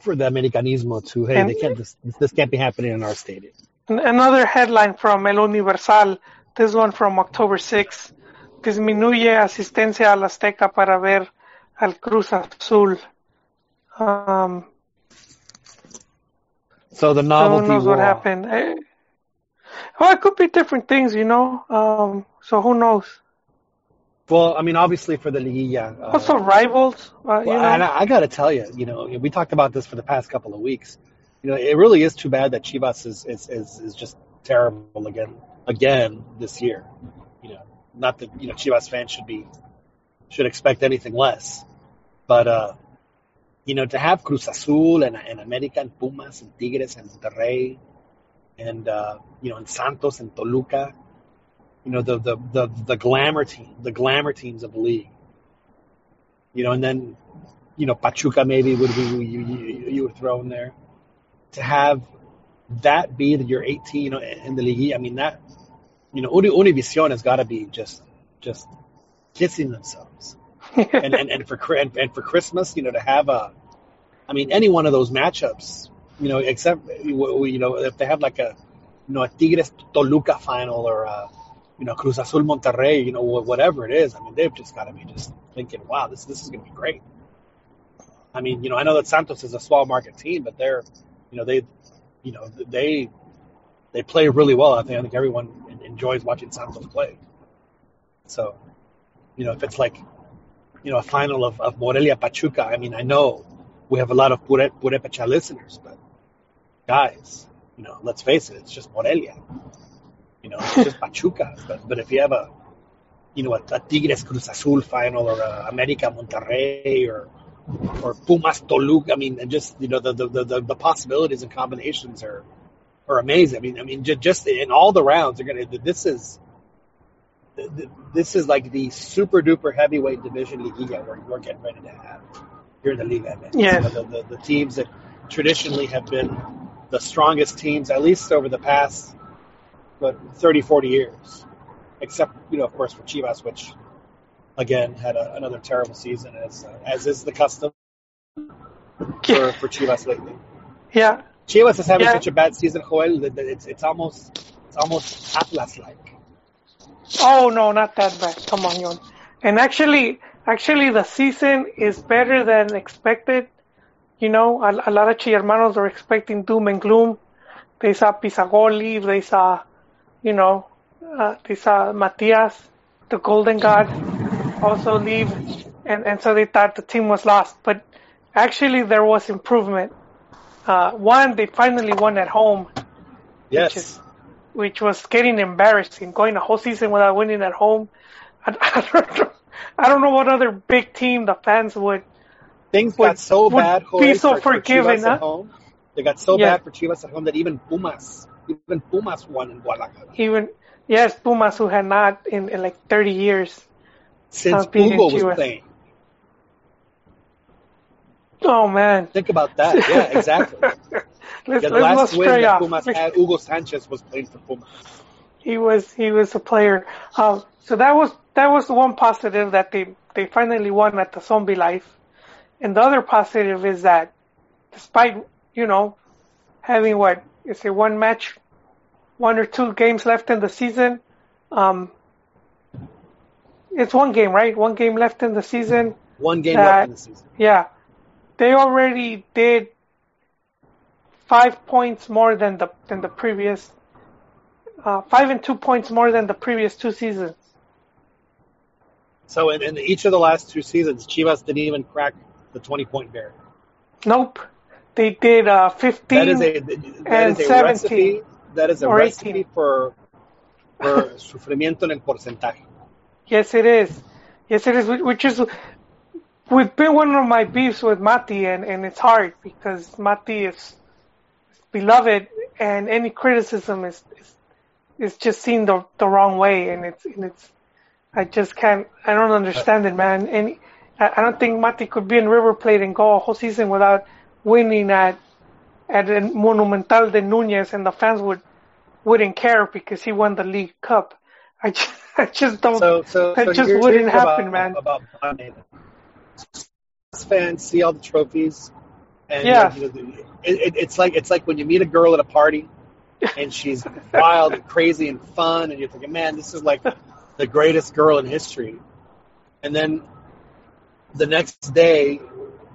for the Americanismo to hey
And-
they can't this, this can't be happening in our stadium.
Another headline from El Universal, this one from October 6. Disminuye asistencia al Azteca para ver al Cruz Azul. Um,
So the
so who
novelty
knows what happened? Eh, Well, it could be different things, you know. Um, so who knows?
Well, I mean, obviously for the Liguilla. Uh,
Also rivals, uh, you know.
and I, I got to tell you, you know, we talked about this for the past couple of weeks. You know, it really is too bad that Chivas is is is, is just terrible again again this year. You know, not that you know Chivas fans should be should expect anything less, but uh, you know, to have Cruz Azul and, and America and Pumas and Tigres and Monterrey and uh, you know and Santos and Toluca, you know the the the, the glamour team, the glamour teams of the league. You know, and then you know Pachuca maybe would be you you, you would throw in there to have that be your 18 you know, in the league. I mean that you know Uni- Univision has got to be just just kissing themselves and, and, and for and, and for Christmas, you know, to have a, I mean, any one of those matchups You know, except you know if they have like a you know a Tigres Toluca final or a you know Cruz Azul Monterrey, you know whatever it is. I mean, they've just got to be just thinking, wow, this this is going to be great. I mean, you know, I know that Santos is a small market team, but they're, you know, they, you know, they they play really well. I think I think everyone enjoys watching Santos play. So, you know, if it's like, you know, a final of, of Morelia Pachuca, I mean, I know we have a lot of Pure, Purepecha listeners, but guys, you know, let's face it, it's just Morelia. You know, it's just *laughs* Pachuca. But, but if you have a, you know, a, a Tigres Cruz Azul final or a America Monterrey or or Pumas Toluca, I mean, and just you know the the, the, the possibilities and combinations are are amazing. I mean, I mean, just just in all the rounds, they're gonna. This is this is like the super duper heavyweight division Liguilla we're, we're getting ready to have here in the Liga.
Yeah.
the, the, the teams that traditionally have been the strongest teams, at least over the past what 30, 40 years. Except, you know, of course, for Chivas, which again had a, another terrible season, as uh, as is the custom for, for Chivas lately.
Yeah.
Chivas is having
Yeah.
such a bad season, Joel, that it's it's almost it's almost Atlas like.
Oh no, not that bad. Come on, Yon. And actually, actually, the season is better than expected. You know, a, a lot of Chihermanos are expecting doom and gloom. They saw Pizagol leave. They saw, you know, uh, they saw Matias, the Golden God, also leave, and and so they thought the team was lost. But actually, there was improvement. Uh, one, they finally won at home
Yes.
is- which was getting embarrassing. Going a whole season without winning at home. *laughs* I, I don't know. I don't know what other big team the fans would.
Things
would-
got so bad,
be so
for, for
forgiving,
Chivas
huh?
at home. They got so
Yeah.
bad for Chivas at home that even Pumas, even Pumas won in Guadalajara.
Even yes, Pumas who had not in, in like 30 years.
Since
Uh,
Hugo was playing.
Oh man.
Think about that. Yeah, exactly. *laughs*
let's let's
the
not
last win that. Pumas had, Hugo Sanchez was playing for Pumas.
he was he was a player. Um, so that was that was the one positive that they they finally won at the Omnilife, and the other positive is that despite you know having what is it one match, one or two games left in the season, um, it's one game right, one game left in the season.
One game
That-
left in the season.
Yeah, they already did five points more than the than the previous. Uh, five and two points more than the previous two seasons.
So in, in each of the last two seasons, Chivas didn't even crack the 20 point barrier.
Nope, they did uh, 15.
That is a that
and
is a
17.
recipe. That is a recipe
18.
for for *laughs* sufrimiento en el porcentaje.
Yes, it is. Yes, it is. whi- Which is, we've been one of my beefs with Mati, and, and it's hard because Mati is beloved, and any criticism is is, is just seen the the wrong way, and it's and it's. I just can't. I don't understand it, man. And I don't think Mati could be in River Plate and go a whole season without winning at at Monumental de Nunez, and the fans would wouldn't care because he won the League Cup. I just, *laughs* I just don't.
So so
That
so
just wouldn't happen,
about,
man.
About Bonnet. fans see all the trophies, and
Yeah.
you know, it, it, it's like it's like when you meet a girl at a party, and she's *laughs* wild and crazy and fun, and you're thinking, man, this is like the greatest girl in history, and then the next day,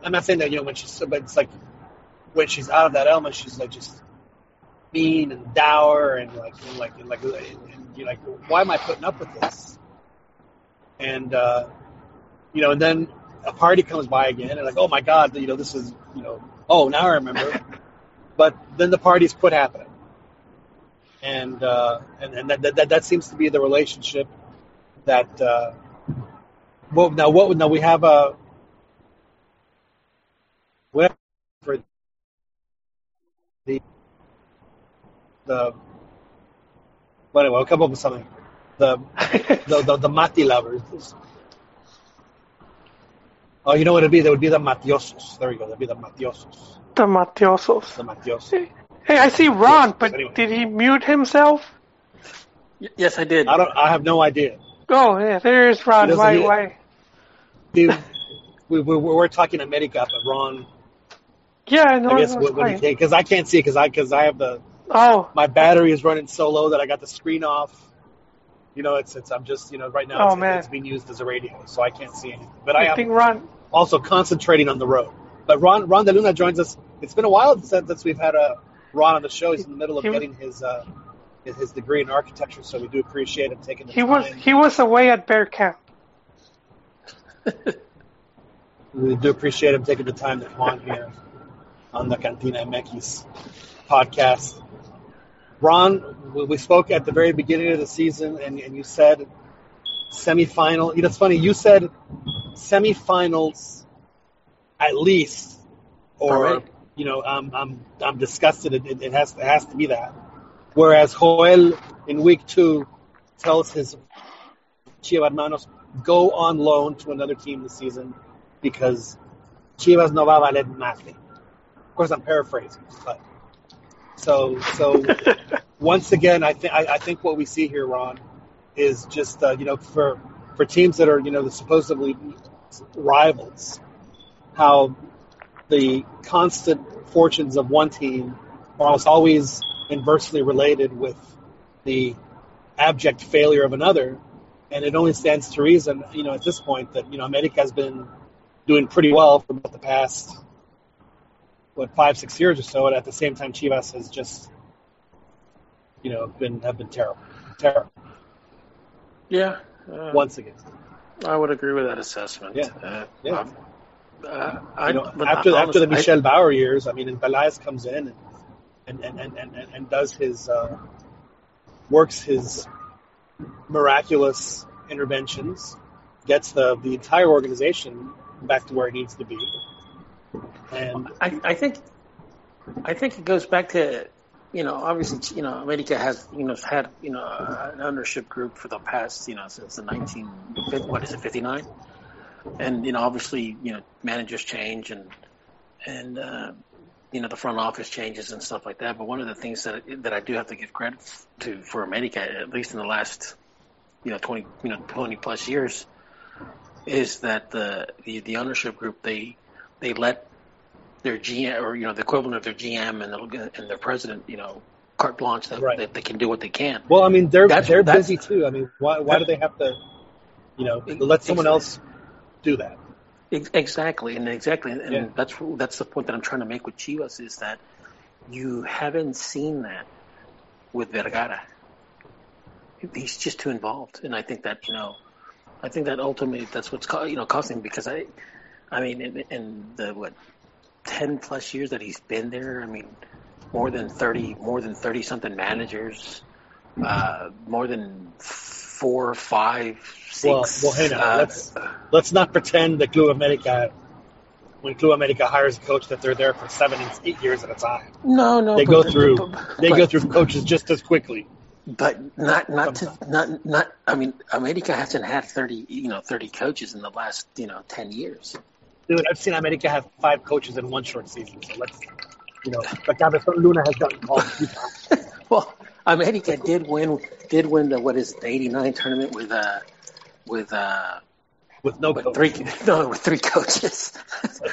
I'm not saying that you know when she's, but it's like when she's out of that element, she's like just mean and dour and like and like and like and you're like, why am I putting up with this? And uh, you know, and then a party comes by again, and like, oh my god, you know, this is you know, oh now I remember. *laughs* but then the parties quit happening, and uh, and and that, that that seems to be the relationship that. Uh, well, now what? Now we have a. We have for the the. Well, anyway, I'll come up with something. The the the, the Mati lovers. Oh, you know what it'd be? That would be the Matiosos. There we go. That'd be the Matiosos.
the Matiosos.
The Matiosos.
Hey, I see Ron,
Yes,
but
anyway.
did he mute himself?
Y- Yes, I did.
I don't. I have no idea.
Oh, yeah, there's Ron.
He doesn't
Why,
hear-
why?
We, we, we we're talking America, but Ron
Yeah, no,
I guess
that's
when, when you
fine.
can, because I can't see because I because I have the
Oh,
my battery is running so low that I got the screen off. You know, it's it's I'm just you know right now
Oh,
it's, it's being used as a radio, so I can't see anything. But I
I think Ron.
also concentrating on the road. But Ron Ron De Luna joins us. It's been a while since, since we've had a Ron on the show. He's in the middle of
He-
getting his uh, his his degree in architecture, so we do appreciate him taking the
He
time.
was he was away at bear camp. *laughs*
We do appreciate him taking the time to come on here on the Cantina MX podcast. Ron, we- spoke at the very beginning of the season, and, and you said semifinal. You know, it's funny. You said semifinals at least, or
Alright.
you know, I'm I'm I'm disgusted. It, it, it has it has to be that. Whereas Joel in week two tells his Chivas hermanos go on loan to another team this season because Chivas no va a valer nothing. Of course, I'm paraphrasing, but so so *laughs* once again, I think I think what we see here, Ron, is just uh, you know for for teams that are you know the supposedly rivals, how the constant fortunes of one team are almost always inversely related with the abject failure of another, and it only stands to reason, you know, at this point that you know America has been doing pretty well for about the past what five six years or so, and at the same time Chivas has just you know been have been terrible, terrible
Yeah. Uh,
once again.
I would agree with that assessment.
Yeah.
Uh,
Yeah.
uh, I,
You know, after
I-
after the
honestly, I-
Michel Bauer years, I mean, and Pelaez comes in and and and and, and, and does his uh, works his miraculous interventions, gets the the entire organization back to where it needs to be, and
I, I think I think it goes back to you know obviously you know America has you know had you know an ownership group for the past you know since the 19 what is it 59 and you know obviously you know managers change and and uh, you know the front office changes and stuff like that but one of the things that that I do have to give credit to for America at least in the last you know 20 you know 20 plus years is that the the, the ownership group they they let their GM or you know the equivalent of their GM and the, and their president, you know, carte blanche that,
Right.
that they can do what they can.
well, I mean, they're
That's-
they're
that's-
busy too. I mean, why why do they have to, you know, let someone else do that?
Exactly, and exactly, and
Yeah.
that's that's the point that I'm trying to make with Chivas is that you haven't seen that with Vergara. He's just too involved, and I think that you know, I think that ultimately that's what's co- you know costing him because I, I mean, in, in the what ten plus years that he's been there, I mean, more than thirty, more than thirty something managers, uh, more than four, five, six.
Well, well, hey now,
uh,
let's let's not pretend that Club America, when Club America hires a coach, that they're there for seven, and eight years at a time.
no, no,
They
but-
go through
but-
they go through coaches just as quickly.
But not not to not not. I mean, America hasn't had thirty you know thirty coaches in the last you know ten years.
Dude, I've seen America have five coaches in one short season. So let's, you know, but Cabezon Luna has gotten called a few times.
Well, America did win did win the what is it, the eighty nine tournament with uh with uh
with no
with three *laughs* no with three coaches.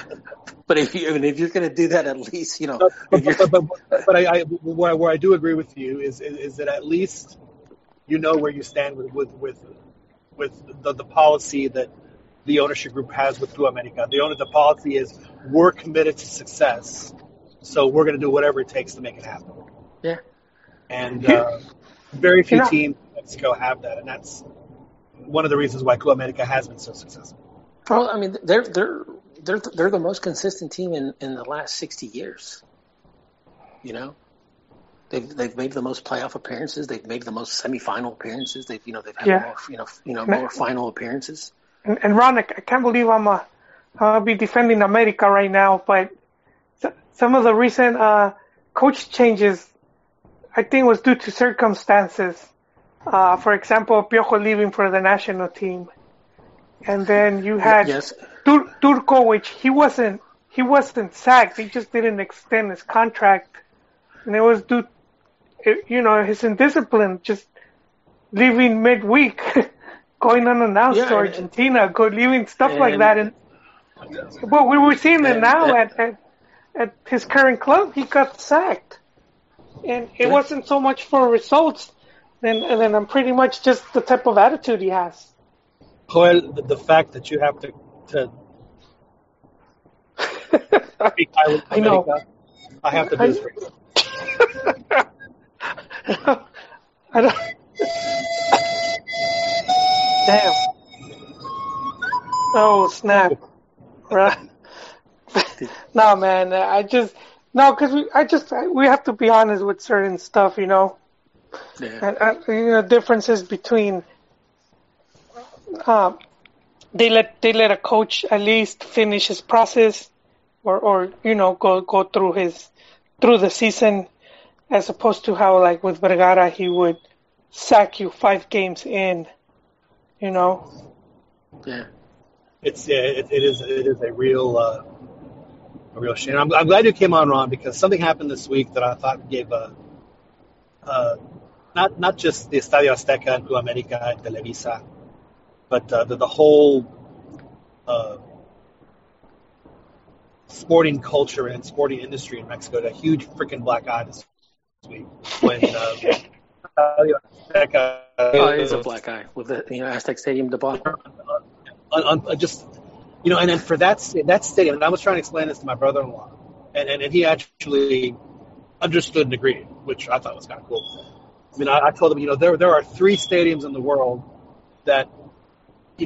*laughs* but if you I mean, if you're going to do that, at least you know you're,
but, but, but, but I, I where, where I do agree with you is, is is that at least you know where you stand with with with, with the, the policy that the ownership group has with Club America. The owner the policy is we're committed to success, so we're going to do whatever it takes to make it happen.
yeah.
And uh, very few
You know-
teams in Mexico have that, and that's one of the reasons why Club America has been so successful.
Well, I mean, they're they're they're they're the most consistent team in, in the last sixty years. You know, they've they've made the most playoff appearances. They've made the most semifinal appearances. They've you know they've had
Yeah.
more you know you know more final appearances.
And, and Ron, I I can't believe I'm uh, I'll be defending America right now, but some of the recent uh, coach changes, I think, was due to circumstances. Uh, for example, Piojo leaving for the national team, and then you had
yes,
Tur- Turco, which he wasn't he wasn't sacked. He just didn't extend his contract, and it was due, you know, his indiscipline, just leaving midweek, *laughs* going unannounced
Yeah,
to
and-
Argentina, go leaving stuff like that. And well, we were seeing it now
and-
at, at at his current club, he got sacked, and it wasn't so much for results. Then, and then I'm pretty much just the type of attitude he has.
Joel, the, the fact that you have to to *laughs*
I know.
I have to do this. *laughs*
I don't. Damn. Oh snap! *laughs* Right. no, man. I just no, because we. I just we have to be honest with certain stuff, you know.
Yeah.
and, and you know differences between um, they let they let a coach at least finish his process or or you know go go through his through the season as opposed to how like with Vergara he would sack you five games in you know
Yeah.
It's yeah, it, it is it is a real uh, a real shame. I'm, I'm glad you came on, Ron, because something happened this week that I thought gave a uh, not not just the Estadio Azteca and Club America and Televisa, but uh, the, the whole uh, sporting culture and sporting industry in Mexico. A huge freaking black eye this week when uh, *laughs* Estadio Azteca.
Oh, it is a black eye with the you know Aztec Stadium debacle.
on, on just you know, and then for that that stadium, and I was trying to explain this to my brother-in-law, and and, and he actually understood and agreed, which I thought was kind of cool. I mean, I, I told him, you know, there there are three stadiums in the world that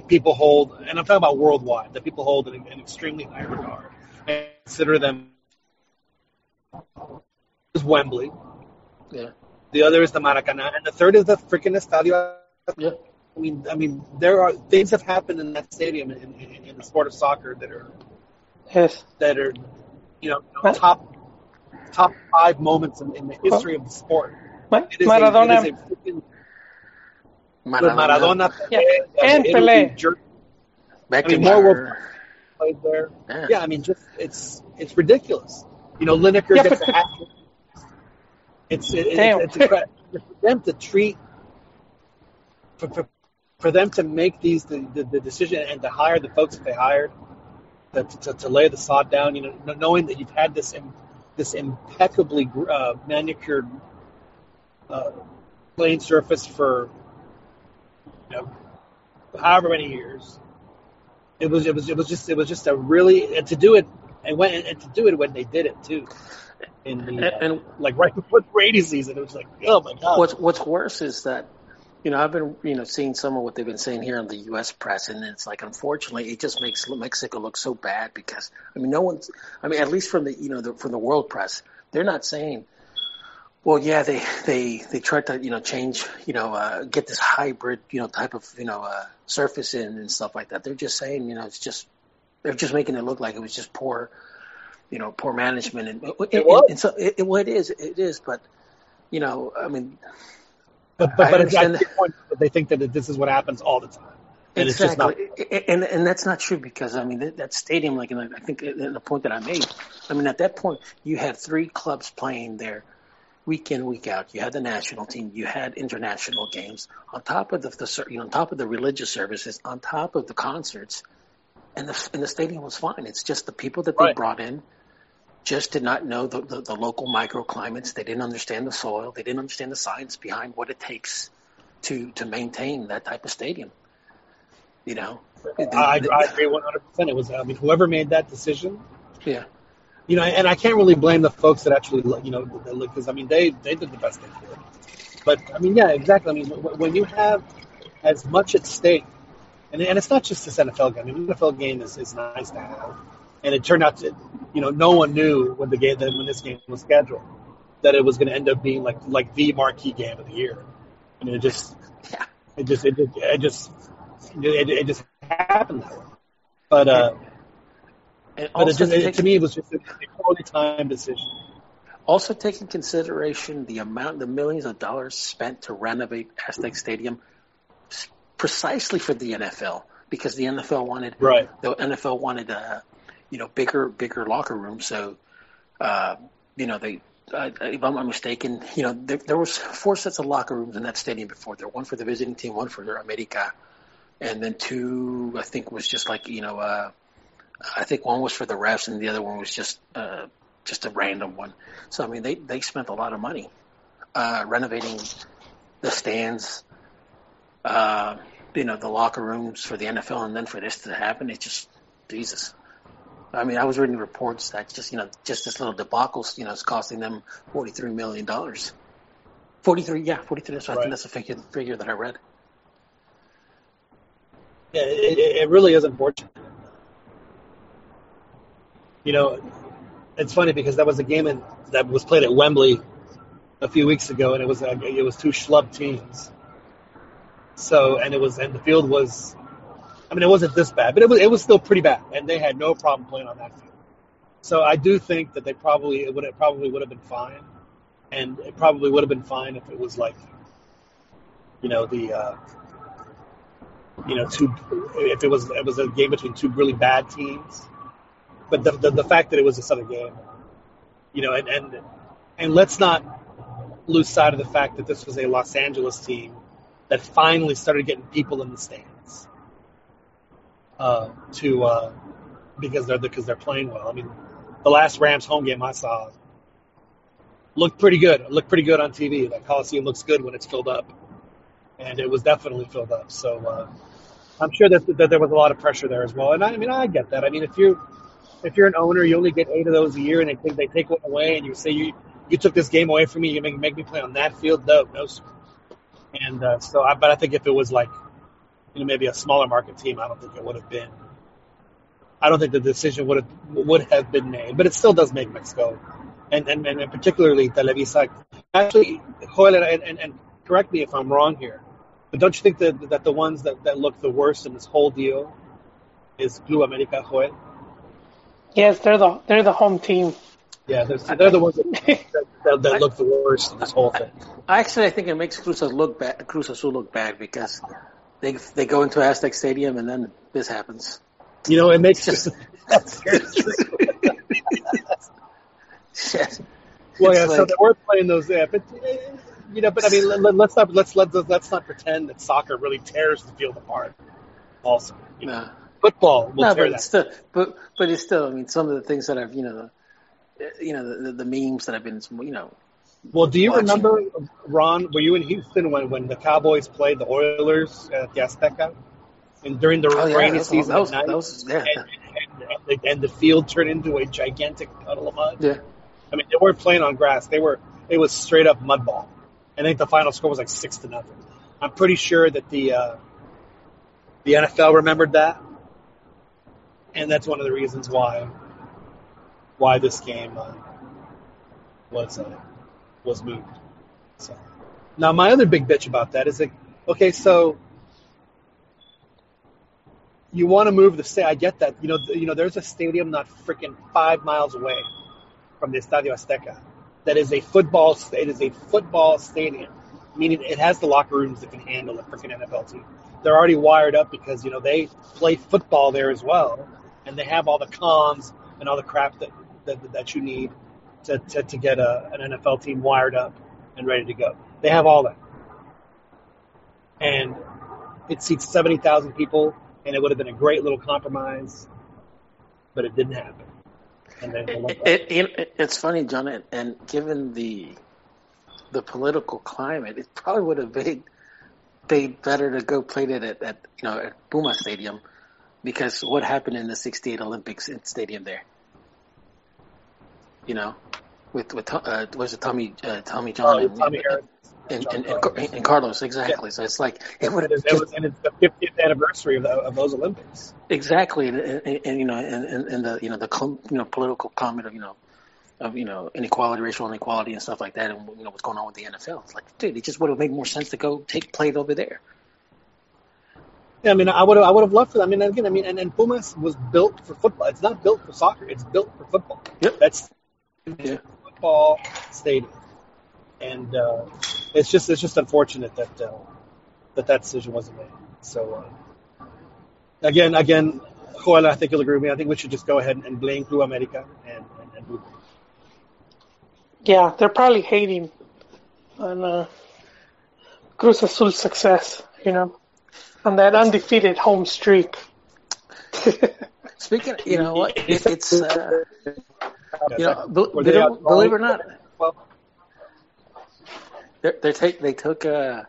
people hold, and I'm talking about worldwide, that people hold in an extremely high regard and consider them. Is Wembley,
Yeah.
The other is the Maracanã, and the third is the freaking Estadio
Yeah.
I mean, I mean, there are things have happened in that stadium in, in, in the sport of soccer that are
yes
that are, you know, top top five moments in, in the history of the sport.
Ma-
It is
Maradona
A, it is a freaking,
Maradona,
Maradona,
Yeah,
Pelé,
and
Italy,
Pelé.
Jer- I mean, more
Beckenbauer.
played there.
Yeah.
Yeah, I mean, just it's it's ridiculous. You know, Lineker
Yeah,
gets a hat. trick. It's it, it's, it's for them to treat for, for, for them to make these the, the, the decision and to hire the folks that they hired to, to, to lay the sod down. You know, knowing that you've had this this impeccably uh, manicured uh, playing surface for you know however many years. It was it was it was just it was just a really and to do it and when and to do it when they did it too. In the, uh,
And, and
like right before the rainy season, it was like, oh my god!
what's what's worse is that you know I've been you know seeing some of what they've been saying here in the U.S. press, and it's like unfortunately it just makes Mexico look so bad because I mean no one's I mean at least from the you know the, from the world press they're not saying well yeah they they they tried to you know change you know uh, get this hybrid you know type of you know uh, surface in and stuff like that they're just saying you know it's just they're just making it look like it was just poor you know poor management and
It was.
and so it, it, well it is it is but you know I mean
But but, but the point that they think that this is what happens all the time, and it's just not.
and and that's not true because I mean that, that stadium, like, and I think the point that I made, I mean at that point you had three clubs playing there, week in week out. You had the national team, you had international games on top of the, the you know on top of the religious services, on top of the concerts, and the and the stadium was fine. It's just the people that they
Right.
brought in just did not know the, the, the local microclimates. They didn't understand the soil. They didn't understand the science behind what it takes to to maintain that type of stadium. You know,
I, I agree one hundred percent. It was I mean whoever made that decision,
yeah,
you know, and I can't really blame the folks that actually you know because I mean they they did the best they could. But I mean yeah exactly. I mean when you have as much at stake, and and it's not just this NFL game. I mean NFL game is, is nice to have, and it turned out to you know no one knew when the game that when this game was scheduled that it was going to end up being like like the marquee game of the year. Mean it just. It just it just it just it, it just happened that way. But uh,
And
but it just, it, to me, it was just a, a poorly decision.
also take in consideration the amount, the millions of dollars spent to renovate Aztec Stadium, precisely for the NFL, because the NFL wanted
Right.
the NFL wanted uh, you know bigger bigger locker room. So uh, you know they. Uh, if I'm not mistaken, you know there, there was four sets of locker rooms in that stadium before. There, one for the visiting team, one for America, and then two, I think, was just like you know, uh, I think one was for the refs, and the other one was just uh, just a random one. So I mean, they they spent a lot of money uh, renovating the stands, uh, you know, the locker rooms for the NFL, and then for this to happen, it's just Jesus. I mean, I was reading reports that just you know, just this little debacle, you know, is costing them forty three million dollars. Forty three, yeah, forty three. So I think that's a figure figure that I read.
Yeah, it, it it really is unfortunate. You know, it's funny because that was a game in, that was played at Wembley a few weeks ago, and it was uh, it was two schlub teams. So, and it was and the field was, I mean, it wasn't this bad, but it was it was still pretty bad, and they had no problem playing on that field. So I do think that they probably it would it probably would have been fine, and it probably would have been fine if it was like, you know, the. Uh, you know, two if it was it was a game between two really bad teams. But the the, the fact that it was a Southern game, you know, and, and and let's not lose sight of the fact that this was a Los Angeles team that finally started getting people in the stands uh, to uh, because they're because they're playing well. I mean, the last Rams home game I saw looked pretty good. It looked pretty good on TV. That Coliseum looks good when it's filled up, and it was definitely filled up. So. Uh, I'm sure that, that there was a lot of pressure there as well, and I, I mean I get that. I mean if you if you're an owner, you only get eight of those a year, and they think they take one away, and you say you you took this game away from me, you make make me play on that field. No, no. And uh, so, I, but I think if it was like you know maybe a smaller market team, I don't think it would have been. I don't think the decision would have would have been made, but it still does make Mexico, and and, and particularly Televisa. Actually, Joel, and, and, and correct me if I'm wrong here. But don't you think that that the ones that, that look the worst in this whole deal is Club America, Joel?
Yes, they're the they're the home team.
Yeah, they're, they're the ones that, that, that look the worst in this whole thing.
Actually, I think it makes Cruz look bad. Cruz Azul look bad because they they go into Aztec Stadium and then this happens.
You know, it makes *laughs*
Just-
just that's very true.
Shit.
Well,
It's
yeah, so
like-
they were playing those, yeah, but eh, you know, but I mean, let, let's not let's let let's not pretend that soccer really tears the field apart. Also, you know,
No,
football will
no,
tear
but
that.
still, but but it's still. I mean, some of the things that I've you know, the, you know, the, the memes that I've been, you know,
Well, do you
watching.
remember, Ron? Were you in Houston when, when the Cowboys played the Oilers at the Azteca, and during the
oh
rainy
was,
season
was,
night,
was yeah,
and, and, and, the, and the field turned into a gigantic puddle of mud?
yeah.
I mean, they weren't playing on grass; they were it was straight up mud ball. I think the final score was like six to nothing. I'm pretty sure that the uh, the NFL remembered that, and that's one of the reasons why why this game uh, was uh, was moved. So now my other big bitch about that is like, okay, so you want to move the state. I get that. You know, you know, there's a stadium not freaking five miles away from the Estadio Azteca that is a football. It is a football stadium, meaning it has the locker rooms that can handle a freaking NFL team. They're already wired up because you know they play football there as well, and they have all the comms and all the crap that that, that you need to, to, to get a, an NFL team wired up and ready to go. They have all that, and it seats seventy thousand people, and it would have been a great little compromise, but it didn't happen. They.
It, it, it, it's funny, John, and, and given the the political climate, it probably would have been paid better to go play it at, at you know at Puma Stadium because what happened in the '68 Olympics in stadium there, you know, with with uh, was it Tommy uh, Tommy John
Oh,
and,
Tommy Harris.
and,
John
and, and,
Carlos.
and Carlos exactly. So it's like it would have
it was, and it's the 50th anniversary of, the, of those Olympics.
Exactly, and, and, and you know, and, and, and the you know the you know political climate of you know of you know inequality, racial inequality, and stuff like that, and you know what's going on with the NFL. It's like, dude, it just would have made more sense to go take play over there.
Yeah, I mean, I would have, I would have loved for. That. I mean, again, I mean, and, and Pumas was built for football. It's not built for soccer. It's built for football.
Yep.
That's
Yeah.
football stadium, and uh, it's just it's just unfortunate that uh, that that decision wasn't made. So uh, again, again, Joel, I think you'll agree with me. I think we should just go ahead and blame Club America and, and, and move.
Yeah, they're probably hating on uh, Cruz Azul's success, you know, on that undefeated home streak. *laughs*
Speaking, you know what, it, it's uh, You know, be, they don't, believe it or not,
Well,
they they take they took uh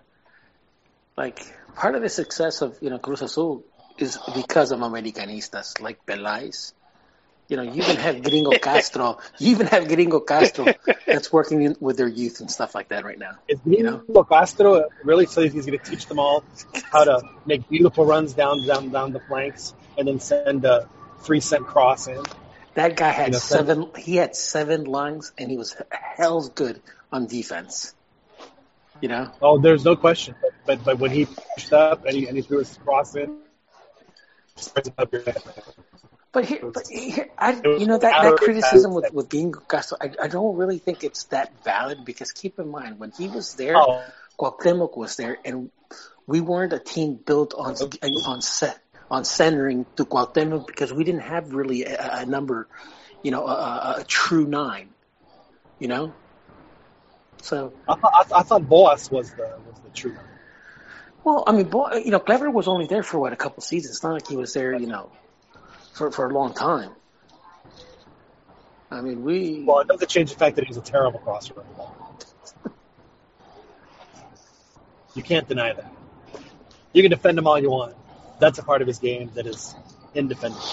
like part of the success of you know Cruz Azul is because of Americanistas like Peláez. You know, you even have Gringo *laughs* Castro. You even have Gringo Castro that's working in, with their youth and stuff like that right now.
is
You know?
Gringo Castro really so he's going to teach them all how to make beautiful runs down down down the flanks and then send a three cent cross in?
That guy had
You know,
seven. He had seven lungs, and he was hell's good on defense. You know,
Oh, there's no question. But but, but when he pushed up and he, and he threw his cross in, spreads it up your head.
but here, but here, I, you know that, that criticism with with Gringo Castro, I, I don't really think it's that valid because keep in mind when he was there,
Oh,
Cuauhtemoc was there, and we weren't a team built on oh. on set on centering to Cuauhtemoc because we didn't have really a, a number, you know, a, a, true nine, you know. So,
I, thought- I, I thought Boas was the was the true. one.
well, I mean, boy, you know, Kléber was only there for what a couple seasons. It's not like he was there, you know, for for a long time. I mean, we
Well, it doesn't change the fact that he's a terrible crosser. of the ball. You can't deny that. You can defend him all you want. That's a part of his game that is indefendable.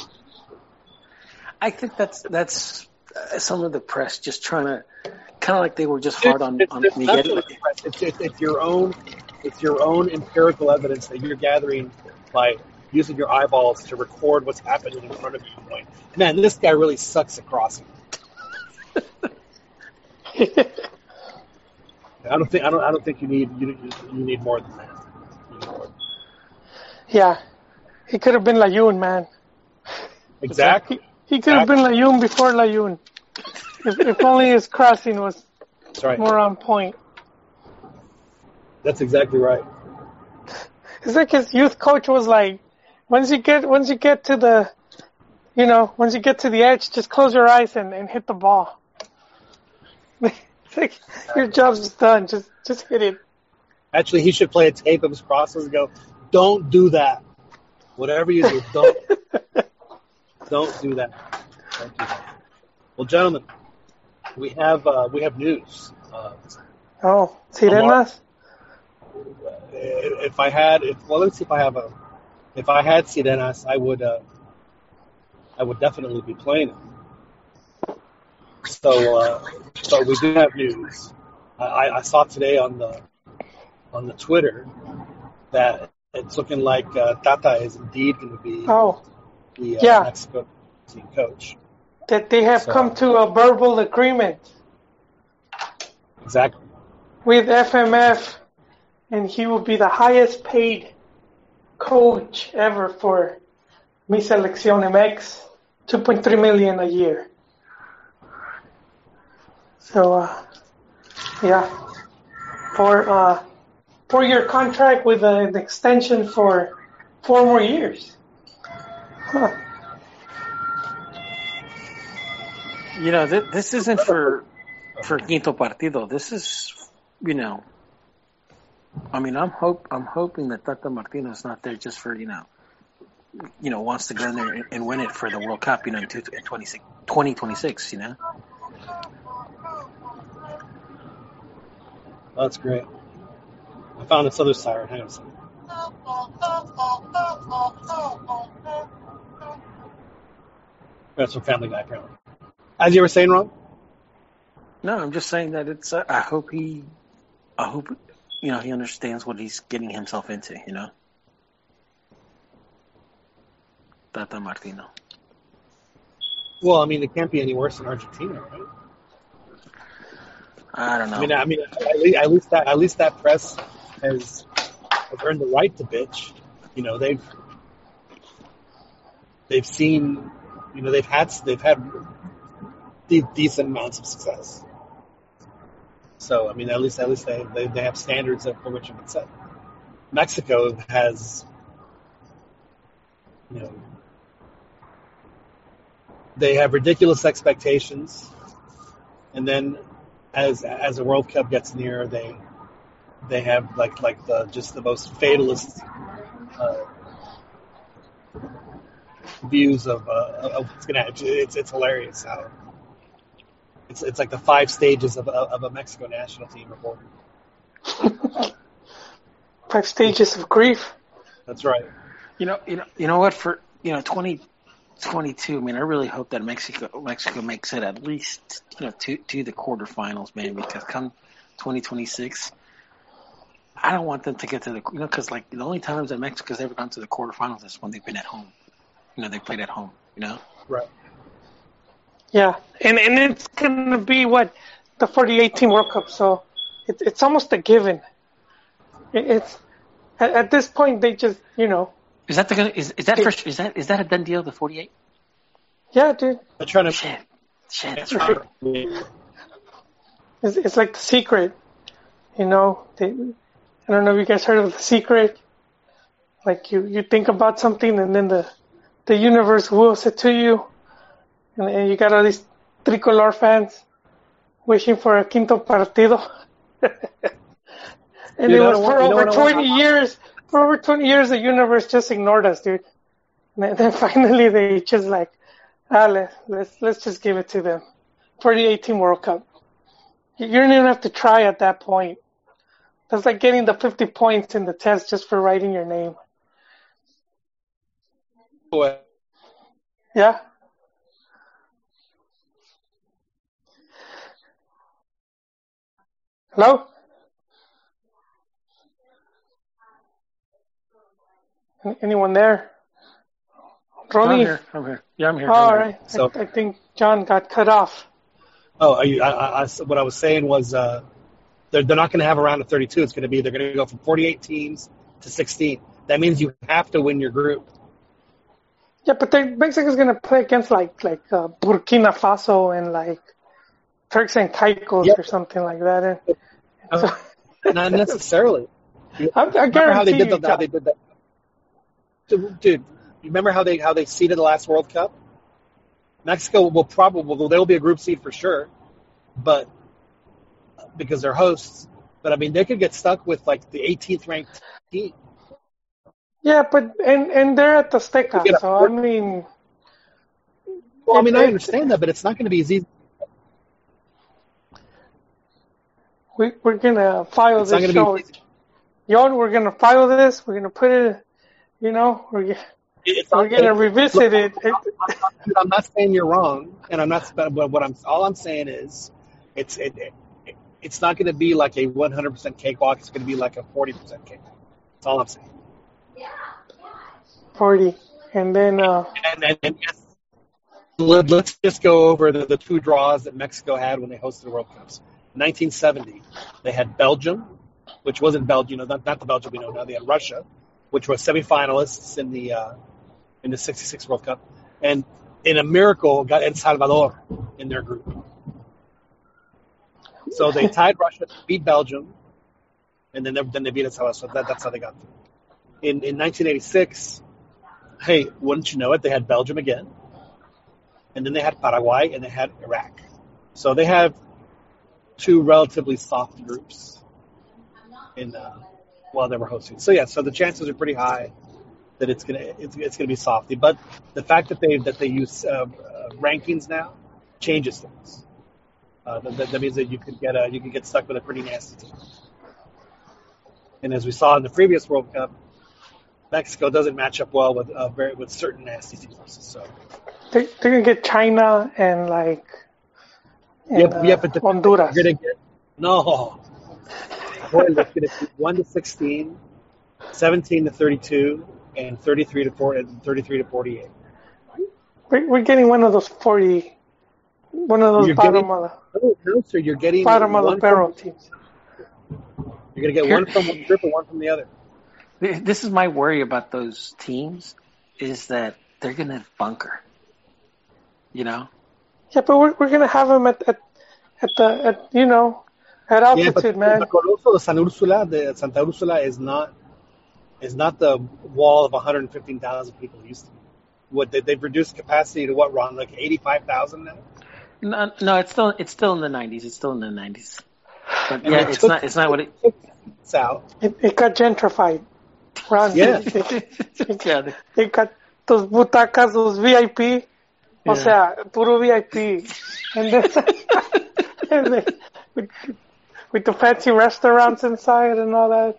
I think that's that's uh, some of the press just trying to kind of like they were just hard on
It's-
on
it's not
Miguel.
really. It's, it's, it's your own it's your own empirical evidence that you're gathering by using your eyeballs to record what's happening in front of you. Going, man, this guy really sucks at crossing. I don't think I don't I don't think you need you, you need more than that. You
yeah, he could have been Layun, man. *laughs*
Exactly.
He, he could have been Layun before Layun. If, if only his crossing was
right.
more on point.
That's exactly right.
It's like his youth coach was like, once you get once you get to the, you know, once you get to the edge, just close your eyes and, and hit the ball. *laughs* Like your job's done. Just just hit it.
Actually, he should play a tape of his crosses and go, "Don't do that. Whatever you do, don't don't do that. Don't do that." Well, gentlemen, we have uh, we have news. Uh,
Oh, Sirenas.
if I had, if well, let's see if I have a, if I had Sirenas, I would, uh, I would definitely be playing them. So, uh, so we do have news. I, I I saw today on the, on the Twitter, that it's looking like uh, Tata is indeed going to be
Oh,
the uh,
yeah.
Mexico team coach.
that they have
So-
come to a verbal agreement
Exactly.
with FMF, and he will be the highest paid coach ever for Mi Selección MX, 2.3 million a year. So, uh, yeah, for uh, four-year contract with an extension for four more years. Huh.
You know, th- this isn't for for Quinto Partido. This is, you know, I mean, I'm hope I'm hoping that Tata Martino is not there just for you know, you know, wants to go in there and, and win it for the World Cup, you know, in, two, in 26 2026, you know.
That's great. I found this other siren. Hang on a second. That's from Family Guy, apparently. As you were saying, Rob?
No, I'm just saying that it's. Uh, I hope he, I hope you know he understands what he's getting himself into. You know, Tata Martino.
Well, I mean, it can't be any worse in Argentina, right?
I don't know.
I mean, I mean, at least, at least that at least that press has, earned the right to bitch. You know, they've they've seen, you know, they've had they've had de- decent amounts of success. So, I mean, at least at least they they, they have standards for which you can set. Mexico has, you know, they have ridiculous expectations, and then as as the World Cup gets near, they they have like like the just the most fatalist uh, views of uh, of what's gonna happen. It's it's hilarious how It's it's like the five stages of a, of a Mexico national team reporter. *laughs*
Five stages of grief.
That's right.
You know, you know, you know what? For you know, twenty twenty two. I mean, I really hope that Mexico Mexico makes it at least you know to to the quarterfinals, man. Because come twenty twenty six, I don't want them to get to the you know because like the only times that Mexico's ever gone to the quarterfinals is when they've been at home. You know, they played at home. You know.
Right.
Yeah, and and it's gonna be what the 2018 World Cup, so it's it's almost a given. It, it's at, at this point they just you know
Is that the is is that for is that is that a done deal? The forty eight.
yeah, dude,
They're trying to.
Shit, shit. That's
Right.
right.
it's it's like the secret, you know. They, I don't know if you guys heard of the secret. Like you you think about something and then the the universe wills it to you, and, and you got all these tricolor fans wishing for a quinto partido. *laughs* and
Dude,
it was for over
what I want?
20 years. For over 20 years, the universe just ignored us, dude. And then- *laughs* finally, they just like, ah, let, let's let's just give it to them for the 18 World Cup. You don't even have to try at that point. That's like getting the 50 points in the test just for writing your name. What? Yeah. Hello? Anyone there?
I'm here. I'm here. Yeah, I'm here.
Oh,
I'm
all
here.
So-
I, I think John got cut off.
Oh, are you, I, I, I- what I was saying was uh, they're, they're not going to have a round of 32. It's going to be they're going to go from 48 teams to 16. That means you have to win your group.
Yeah, but they, Mexico's gonna play against like like uh, Burkina Faso and like Turks and Caicos
Yep.
or something like that. And
Uh,
so, *laughs*
not necessarily.
I, I
Remember how they did the, how they did that? Dude, you remember how they how they seeded the last World Cup? Mexico will probably they'll be a group seed for sure, but because they're hosts. But I mean, they could get stuck with like the 18th ranked team.
yeah, but and and they're at the
You
so I mean,
Well, I mean, I understand that, but it's not going to be as easy.
we we're gonna file
It's
this
going
show.
Easy.
We're gonna file this. We're gonna put it. You know, we're
It's
we're gonna revisit it. it
I'm not saying you're wrong, and I'm not. But what I'm all I'm saying is, it's it, it it's not going to be like a 100% cakewalk. It's going to be like a 40% cakewalk. That's all I'm saying.
Forty, and then uh,
And, and, and let, let's just go over the, the two draws that Mexico had when they hosted the World Cups. 1970, they had Belgium, which wasn't Belgium, you know, not, not the Belgium we know now. They had Russia, which was semifinalists in the uh, in the 66 World Cup, and in a miracle got El Salvador in their group. So they tied Russia, beat Belgium, and then they, then they beat Salvador. So that, that's how they got through. In in 1986, hey, wouldn't you know it? They had Belgium again, and then they had Paraguay, and they had Iraq. So they have two relatively soft groups in uh, while they were hosting. So yeah, so the chances are pretty high that it's gonna it's, it's gonna be softy. But the fact that they that they use uh, uh, rankings now changes things. Uh, that, that means that you could get a, you could get stuck with a pretty nasty team. And as we saw in the previous World Cup, Mexico doesn't match up well with uh, very, with certain nasty teams. So
they they're gonna get China and like and,
yeah,
uh,
yeah, but the,
Honduras.
You're gonna get no. It's gonna be one to 16, 17 to 32, and 33 to 4, and 33 to 48.
We're, we're getting one of those forty, one of those
You're
bottom
getting-
of the
No, no, sir, you're getting
bottom of the
one
barrel
From,
teams.
you're gonna get
Here-
one from one group and one from the other.
This is my worry about those teams is that they're going to bunker. You know?
Yeah, but we're we're gonna have them at at, at the at you know at altitude,
Yeah,
altitude,
but
man.
the Coloso San Ursula, the Santa Ursula, is not is not the wall of 115,000 people used to be. What they, they've reduced capacity to what, Ron? Like 85,000 now.
No, no, it's still it's still in the 90s. It's still in the 90s. But yeah,
they
it's not it's not what it.
It's out.
It, it got gentrified. Ron,
Yeah. *laughs*
They,
yeah,
they got those butacas, those VIP. O sea, puro VIP. And then, *laughs* and then with, with the fancy restaurants inside and all that.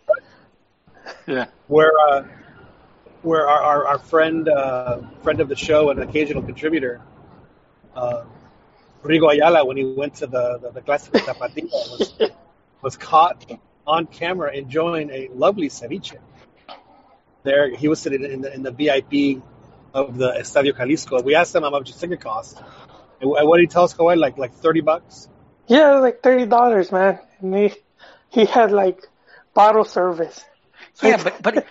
Yeah.
where uh, where our, our, our friend uh, friend of the show and occasional contributor, uh, Rigo Ayala, when he went to the the, the Clásico Tapatía, was, *laughs* was caught on camera enjoying a lovely ceviche. There, he was sitting in the in the VIP of the Estadio Jalisco. We asked him how much the ticket cost, and what did he tell us, Kawhi? Like like thirty bucks.
Yeah, like thirty dollars, man. And he he had like bottle service.
Yeah, but but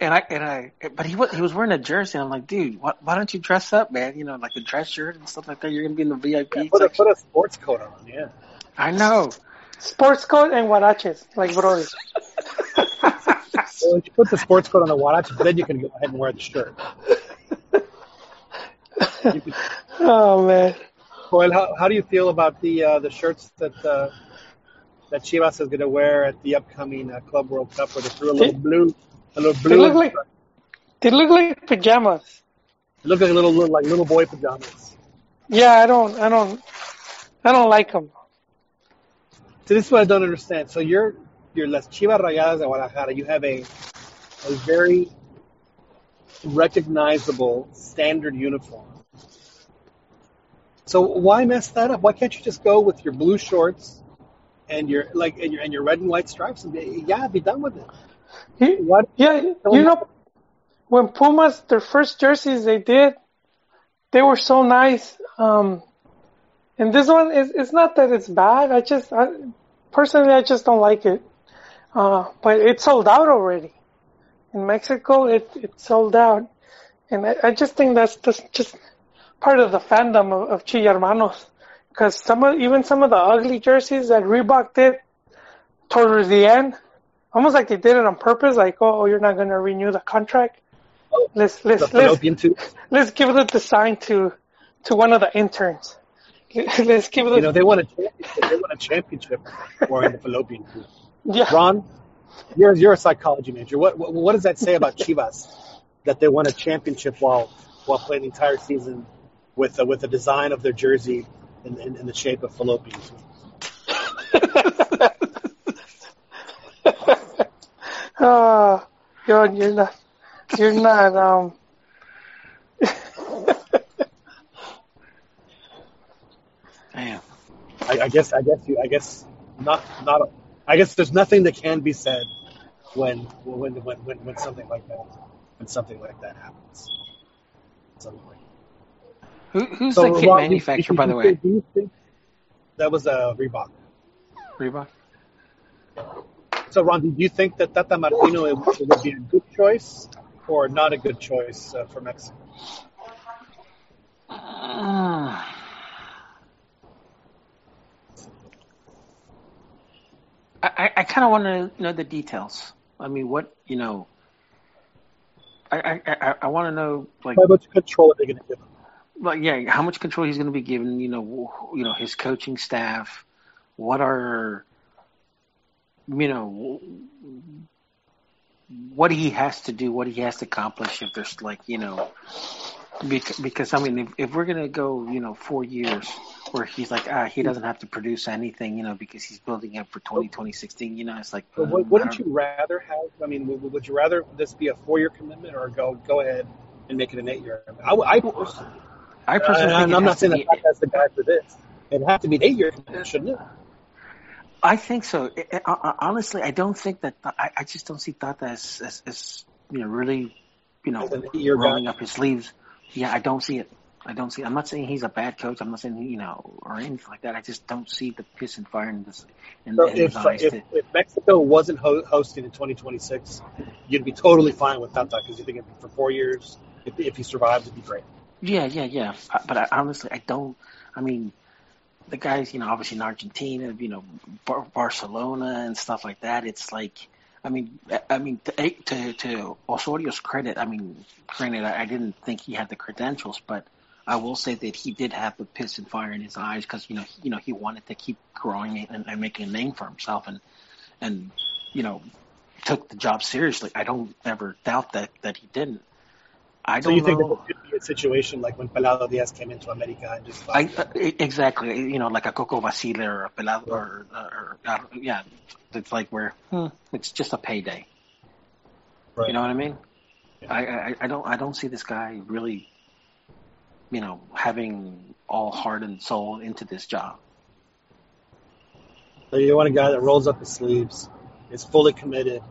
and I and I but he was he was wearing a jersey. And I'm like, dude, why, why don't you dress up, man? You know, like a dress shirt and stuff like that. You're gonna be in the VIP
Yeah, put, a, put a sports coat on. Yeah.
I know.
Sports coat and huaraches, like brothers. *laughs*
Well, you put the sports coat on the watch, then you can go ahead and wear the shirt. You *laughs* could-
Oh man.
Joel, how, how do you feel about the uh, the shirts that uh, that Chivas is going to wear at the upcoming uh, Club World Cup, where they threw a little blue, a little blue.
They look like they look like pajamas.
They look like little, little like little boy pajamas.
Yeah, I don't, I don't, I don't like them.
So this is what I don't understand. So you're you're Las Chivas Rayadas de Guadalajara. You have a a very recognizable standard uniform. So why mess that up? Why can't you just go with your blue shorts and your like and your and your red and white stripes and yeah, be done with it?
You-
What?
Yeah, you know, when Pumas their first jerseys they did, they were so nice. Um, and this one is it's not that it's bad. I just I, personally I just don't like it. Uh, but it sold out already in Mexico. It it sold out, and I, I just think that's just just part of the fandom of, of Chi Hermanos. Because some of even some of the ugly jerseys that Reebok did towards the end, almost like they did it on purpose. Like, oh, you're not gonna renew the contract. Let's
The
let's let's let's give the design to to one of the interns. *laughs* Let's give
You know, they want a championship. They won a championship wearing the fallopian tube. *laughs*
yeah.
Ron, you're you're a psychology major. What, what what does that say about Chivas that they won a championship while while playing the entire season with uh, with the design of their jersey in, in, in the shape of fallopian tube?
Oh, you're you're not you're not um.
Damn.
I, I guess I guess you I guess not not I guess there's nothing that can be said when when when when, when something like that when something like that happens. Something like
Who, who's
So,
the kit manufacturer, by the way?
think- do you think that was a uh, Reebok?
Reebok.
So, Ron, do you think that Tata Martino it, it would be a good choice or not a good choice uh, for Mexico?
Mm. I, I, I kind of want to know the details. I mean, what you know. I I, I, I want to know like
How much control are they going to give him?
Like yeah, how much control he's going to be given. You know, you know his coaching staff. What are you know what he has to do, what he has to accomplish. If there's like you know because, because I mean, if, if we're gonna go, you know, four years where he's like, ah, he doesn't have to produce anything, you know, because he's building up for 20, 2016, you know, it's like, um,
wouldn't you rather have? I mean, would, would you rather this be a four-year commitment or go go ahead and make it an eight-year? I, I personally,
I personally uh, it
I'm not saying
be-
that that's the guy for this. It'd have to be eight-year commitment, shouldn't it?
I think so. I, I, I- honestly, I don't think that I, I just don't see Tata as, as, as you know really, you know, rolling
guy.
up his sleeves. Yeah, I don't see it. I don't see. I'm not saying he's a bad coach. I'm not saying you know or anything like that. I just don't see the piss and fire in this in,
So
in
if, if,
to,
if Mexico wasn't ho- hosting in 2026, you'd be totally fine with Tata because you think for four years, if, if he survives, it'd be great.
Yeah, yeah, yeah. But I, honestly, I don't. I mean, the guys, you know, obviously in Argentina, you know, Bar- Barcelona and stuff like that. It's like, I mean, I- mean, to eh, to, to Osorio's credit, I mean, granted, I, I didn't think he had the credentials, but I will say that he did have the piss and fire in his eyes because you know, he, you know, he wanted to keep growing and, and making a name for himself, and and you know, took the job seriously. I don't ever doubt that that he didn't. I
So
don't
you think that there could be a situation like when Pelado Diaz came into America and just
I, uh, exactly, you know, like a Coco Basile or a Pelado, or, or, or yeah, it's like where
Hmm.
it's just a payday.
right.
You know what I mean?
Yeah.
I, I, I don't I don't see this guy really, you know, having all heart and soul into this job.
So you want a guy that rolls up his sleeves, is fully committed,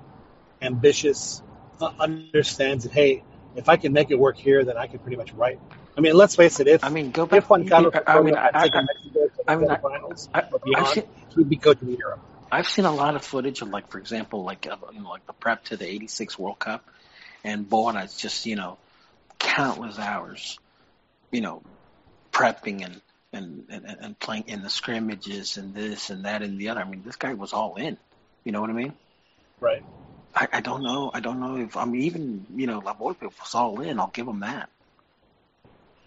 ambitious, uh, understands that hey, if I can make it work here, then I can pretty much write. I mean, let's face it. If
I mean, go back.
if Juan Carlos
I mean, I, I,
Mexico to
I mean, I-
or
I've seen-
he'd be coaching Europe.
I've seen a lot of footage of like, for example, like you know, like the prep to the '86 World Cup, and Bora is just you know, countless hours, you know, prepping and and and, and playing in the scrimmages and this and that and the other. I mean, this guy was all in. You know what I mean?
Right.
I, I don't know. I don't know if I mean even you know La Volpe was all in. I'll give him that.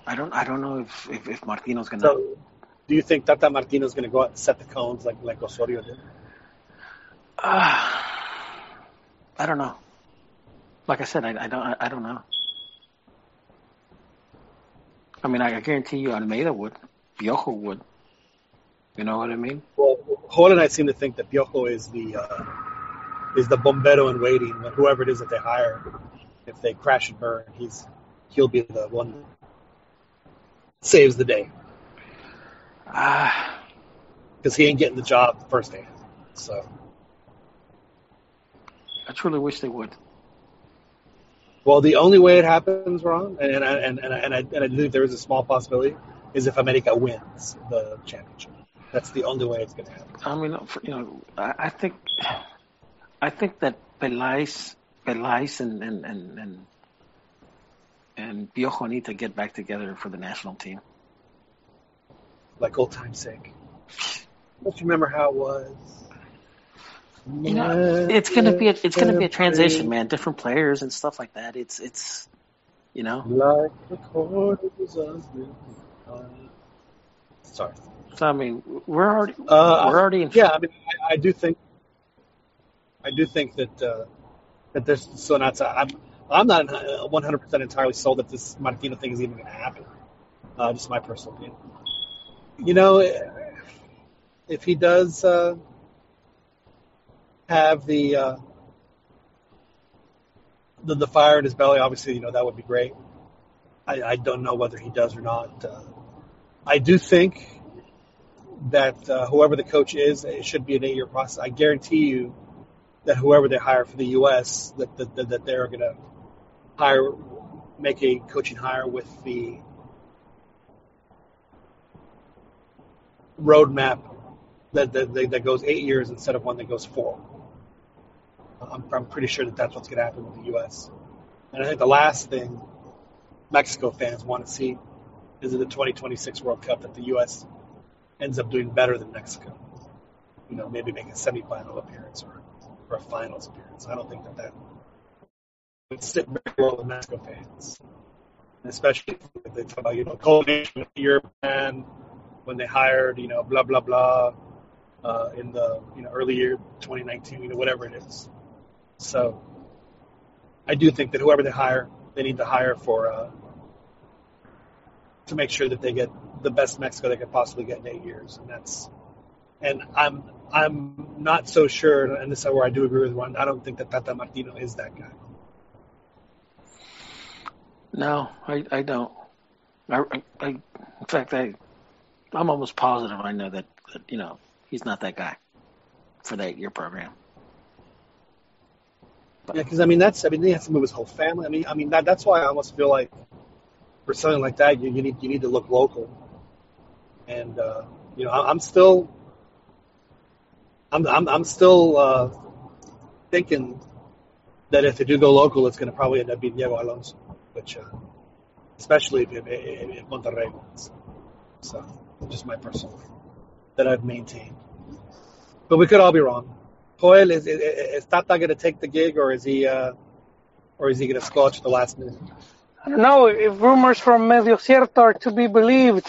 I don't. I don't know if if, if Martino's gonna.
So, do you think Tata Martino's going to go out and set the cones like like Osorio did?
Uh, *sighs* I don't know. Like I said, I, I don't. I, I don't know. I mean, I, I guarantee you, Almeyda would, Piojo would. You know what I mean?
Well, Joel and I seem to think that Piojo is the uh, is the bombero in waiting. Whoever it is that they hire, if they crash and burn, he's he'll be the one that saves the day
Ah,
because he ain't getting the job the first day. So,
I truly wish they would.
well, the only way it happens, Ron, and and I, and and I, and I, and I believe there is a small possibility, is if America wins the championship. That's the only way it's going to happen.
I mean, you know, I, I think, I think that Peláez, Peláez, and and and and, and Piojo need to get back together for the national team.
Like old time's sake. Don't you remember how it was?
You know, it's gonna be a, it's gonna be a transition, man. Different players and stuff like that. It's it's, you know.
Like the chords Sorry.
So I mean, we're already
Uh,
we're already in.
Yeah, I mean, I, I do think, I do think that uh, that there's Sonata. I'm I'm not 100 percent entirely sold that this Martino thing is even going to happen. Uh, just my personal opinion. You know, if he does uh, have the, uh, the the fire in his belly, obviously, you know that would be great. I, I don't know whether he does or not. Uh, I do think that uh, whoever the coach is, it should be an eight-year process. I guarantee you that whoever they hire for the U.S., that that, that, they're going to hire, make a coaching hire with the roadmap that that, that that goes eight years instead of one that goes four. I'm, I'm pretty sure that that's what's going to happen with the U.S. And I think the last thing Mexico fans want to see is in the 2026 World Cup that the U.S. ends up doing better than Mexico. You know, maybe make a semifinal appearance or, or a finals appearance. I don't think that that would sit very well with Mexico fans, and especially if they talk about you know coalition with Europe and when they hired you know blah blah blah uh, in the you know early year 2019, you know whatever it is. So I do think that whoever they hire, they need to hire for uh, to make sure that they get the best Mexico they could possibly get in eight years, and that's and I'm I'm not so sure, and this is where I do agree with one. I don't think that Tata Martino is that guy.
No, I I don't. I, I, in fact I I'm almost positive I know that, that you know he's not that guy for that year program.
Yeah, because I mean that's I mean he has to move his whole family. I mean I mean that that's why I almost feel like for something like that you, you need you need to look local, and uh, you know I, I'm still I'm I'm, I'm still uh, thinking that if they do go local, it's going to probably end up being Diego Alonso, which uh, especially if, if, if Monterrey wins. So just my personal that I've maintained, but we could all be wrong. Joel, is, is, is Tata going to take the gig, or is he, uh, or is he going to scotch the last minute?
I don't know if rumors from Mediotiempo are to be believed,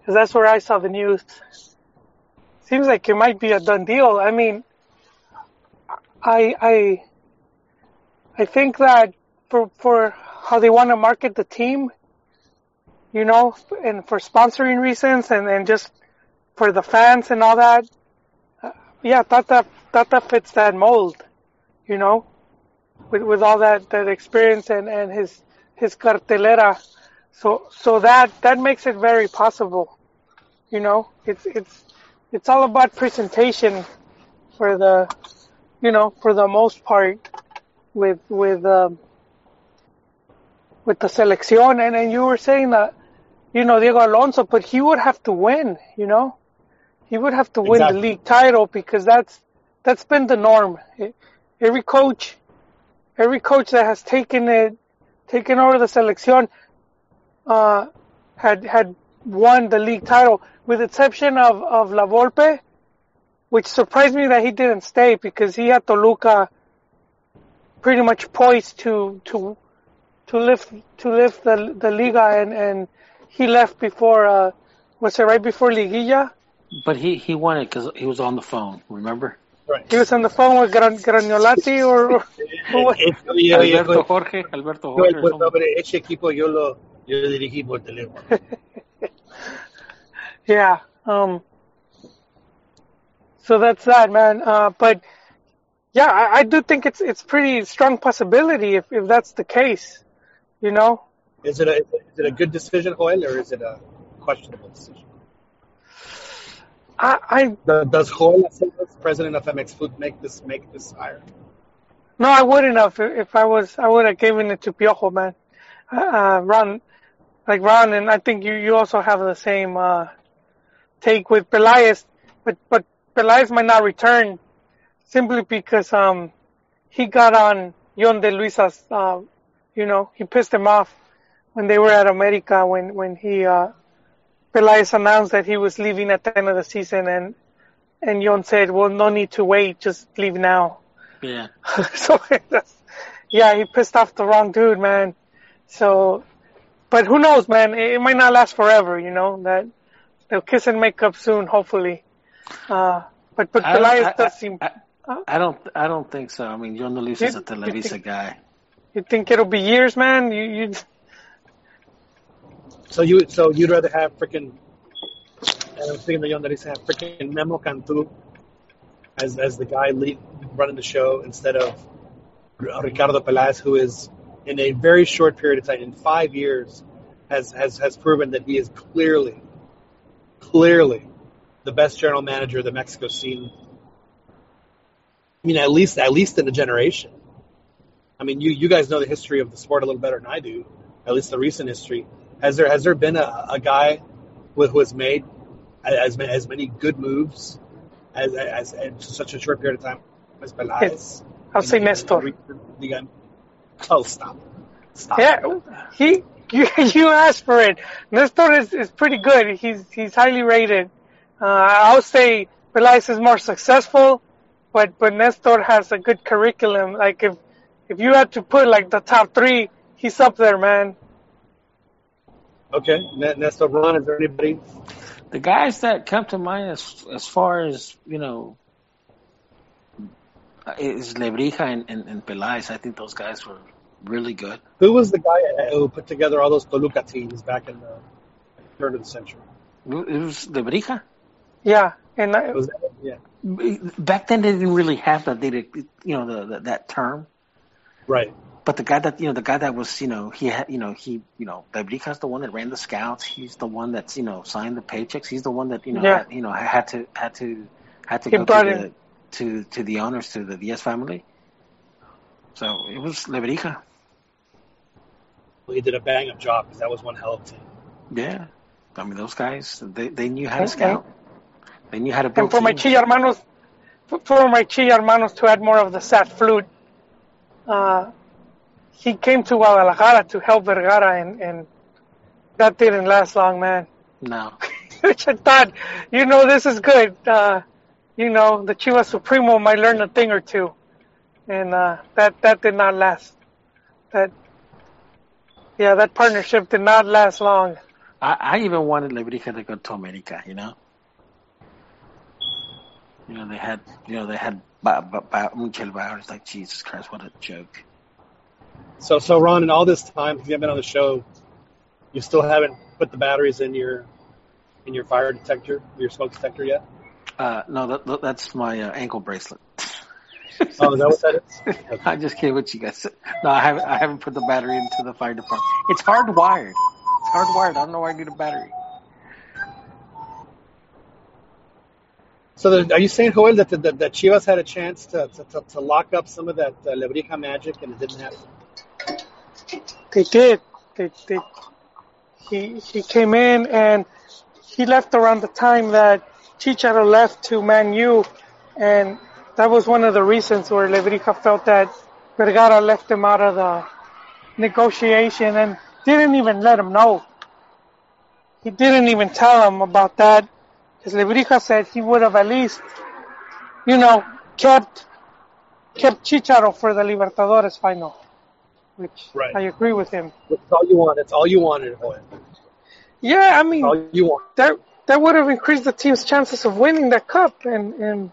because that's where I saw the news. Seems like it might be a done deal. I mean, I I I think that for for how they want to market the team, you know, and for sponsoring reasons and, and just for the fans and all that. Uh, yeah, Tata Tata fits that mold, you know, with with all that that experience and and his his cartelera. So so that that makes it very possible. You know, it's it's it's all about presentation for the you know for the most part with with um, with the selección and and you were saying that you know Diego Alonso, but he would have to win. You know, he would have to win
Exactly.
the league title because that's that's been the norm. Every coach, every coach that has taken it, taken over the selección, uh, had had won the league title, with the exception of of La Volpe, which surprised me that he didn't stay because he had Toluca pretty much poised to to to lift to lift the the Liga and and he left before uh was it right before Liguilla?
But he he won it because he was on the phone. Remember?
Right.
He was on the phone with Gran, Graniolati or, or what?
Eh, oye, oye,
Alberto Jorge, Alberto Jorge.
el
or
pues,
something.
hombre, ese equipo yo lo, yo lo dirigí por teléfono. *laughs*
Yeah. Um. So that's that, man. Uh, but yeah, I, I do think it's it's pretty strong possibility if if that's the case. You know,
Is it a is it a good decision, Joel, or is it a questionable decision?
I I
Does- Does Aceves, president of MX Food, make this make this hire?
no, I wouldn't have if I was. I would have given it to Piojo, man. Uh, uh, Ron, like Ron, and I think you you also have the same uh take with Peláez, but but Peláez might not return simply because um he got on Yon de Luisa's uh you know he pissed him off when they were at America when when he uh Pelaez announced that he was leaving at the end of the season and and Yon said well no need to wait just leave now.
Yeah. *laughs*
so that's, yeah he pissed off the wrong dude man. So but who knows man? It, it might not last forever you know that they'll kiss and make up soon hopefully uh but but
I don't, I,
does seem
I, I, I don't. I don't think so. I mean, John Luis is a
You- you
Televisa
think-
guy.
You think it'll be years, man? You, you
So you so you'd rather have freaking I'm thinking the young ladies have freaking Memo Cantu as as the guy lead, running the show instead of Ricardo Peláez, who is in a very short period of time, in five years, has has has proven that he is clearly, clearly, the best general manager the Mexico scene. I mean, at least at least in a generation. I mean, you you guys know the history of the sport a little better than I do, at least the recent history. Has there has there been a, a guy who, who has made as as many good moves as, as in such a short period of time as Peláez?
I'll say Nestor.
Oh, stop! Stop!
Yeah, he *laughs* you you asked for it. Nestor is, is pretty good. He's he's highly rated. Uh, I'll say Pelaez is more successful, but but Nestor has a good curriculum. Like if if you had to put like the top three, he's up there, man.
Okay, Ne- Nestor Ron, is there anybody?
The guys that come to mind as as far as you know uh, is Lebrija and, and, and Peláez. I think those guys were really good.
Who was the guy who put together all those Toluca teams back in the turn of the century?
It was Lebrija.
Yeah, and I,
Was that, yeah,
Back then, they didn't really have that. They did, you know, the, the that term.
right.
But the guy that you know, the guy that was, you know, he had, you know, he, you know, Lebrija's the one that ran the scouts. He's the one that's, you know, signed the paychecks. He's the one that, you know,
Yeah.
had, you know, had to, had to, had to
He
go to the, to to the owners, to the Diaz family. So it was Lebrija.
Well, he did a bang up job because that was one hell of a team.
Yeah, I mean, those guys, they they knew how to
Okay.
scout. They knew how to build.
and for my
teams.
Chi hermanos, for- for my Chi hermanos to add more of the sad flute, uh, he came to Guadalajara to help Vergara, and and that didn't last long, man.
No,
which I thought, you know, this is good. Uh, you know, the Chivas Supremo might learn a thing or two, and uh, that that did not last. That, yeah, that partnership did not last long.
I, I even wanted Lebrija to go to America. You know, you know they had, you know they had ba- ba- ba- Michel Bauer. It's like Jesus Christ, what a joke.
So, so Ron, in all this time, you have been on the show, you still haven't put the batteries in your in your fire detector, your smoke detector yet?
Uh, no, that, that- that's my uh, ankle bracelet.
Oh, is that what that is? *laughs* Okay.
I just kidding with you guys. No, I haven't. I haven't put the battery into the fire department. It's hardwired. It's hardwired. I don't know why I need a battery.
So, the, are you saying, Joel, that, that that Chivas had a chance to to, to, to lock up some of that uh, Lebrija magic and it didn't happen?
They did. They, they, he, he came in and he left around the time that Chicharo left to Man U, and that was one of the reasons where Lebrija felt that Vergara left him out of the negotiation and didn't even let him know. He didn't even tell him about that because Lebrija said he would have at least, you know, kept kept Chicharo for the Libertadores final, which
Right.
I agree with him.
That's all you want. That's all you wanted,
Yeah, I mean,
all you want.
that that would have increased the team's chances of winning that cup, and and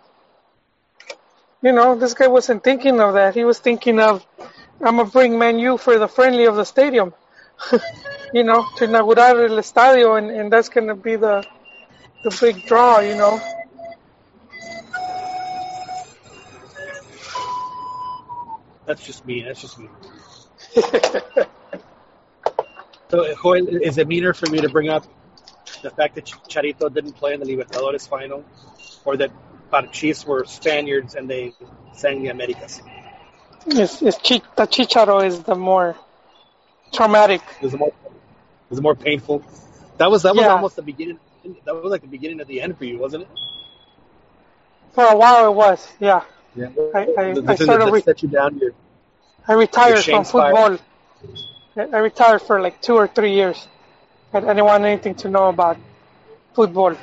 you know, this guy wasn't thinking of that. He was thinking of, I'm gonna bring Man U for the friendly of the stadium, *laughs* you know, to inaugurar el estadio, and and that's gonna be the the big draw, you know.
That's just me. That's just me. *laughs* So, eh, Joel, is it meaner for me to bring up the fact that Charito didn't play in the Libertadores final, or that Parchis were Spaniards and they sang the Americas?
It's, it's Chi- the Chicharo is the more traumatic.
It was more, it more painful. That was that was
Yeah.
almost the beginning. That was like the beginning of the end for you, wasn't it?
For a while, it was. Yeah,
Yeah.
I- I-
the, the thing
sort of re-
set you down. Your,
I retired from
Shane's fire.
football. I retired for like two or three years. I didn't want anything to know about football.